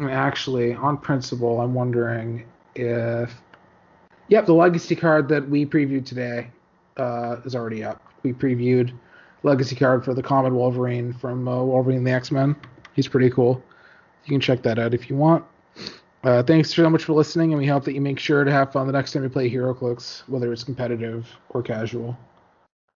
actually, on principle, I'm wondering if, yep, the legacy card that we previewed today uh, is already up. We previewed legacy card for the common Wolverine from uh, Wolverine the X Men. He's pretty cool. You can check that out if you want. Uh, thanks so much for listening, and we hope that you make sure to have fun the next time you play HeroClix, whether it's competitive or casual.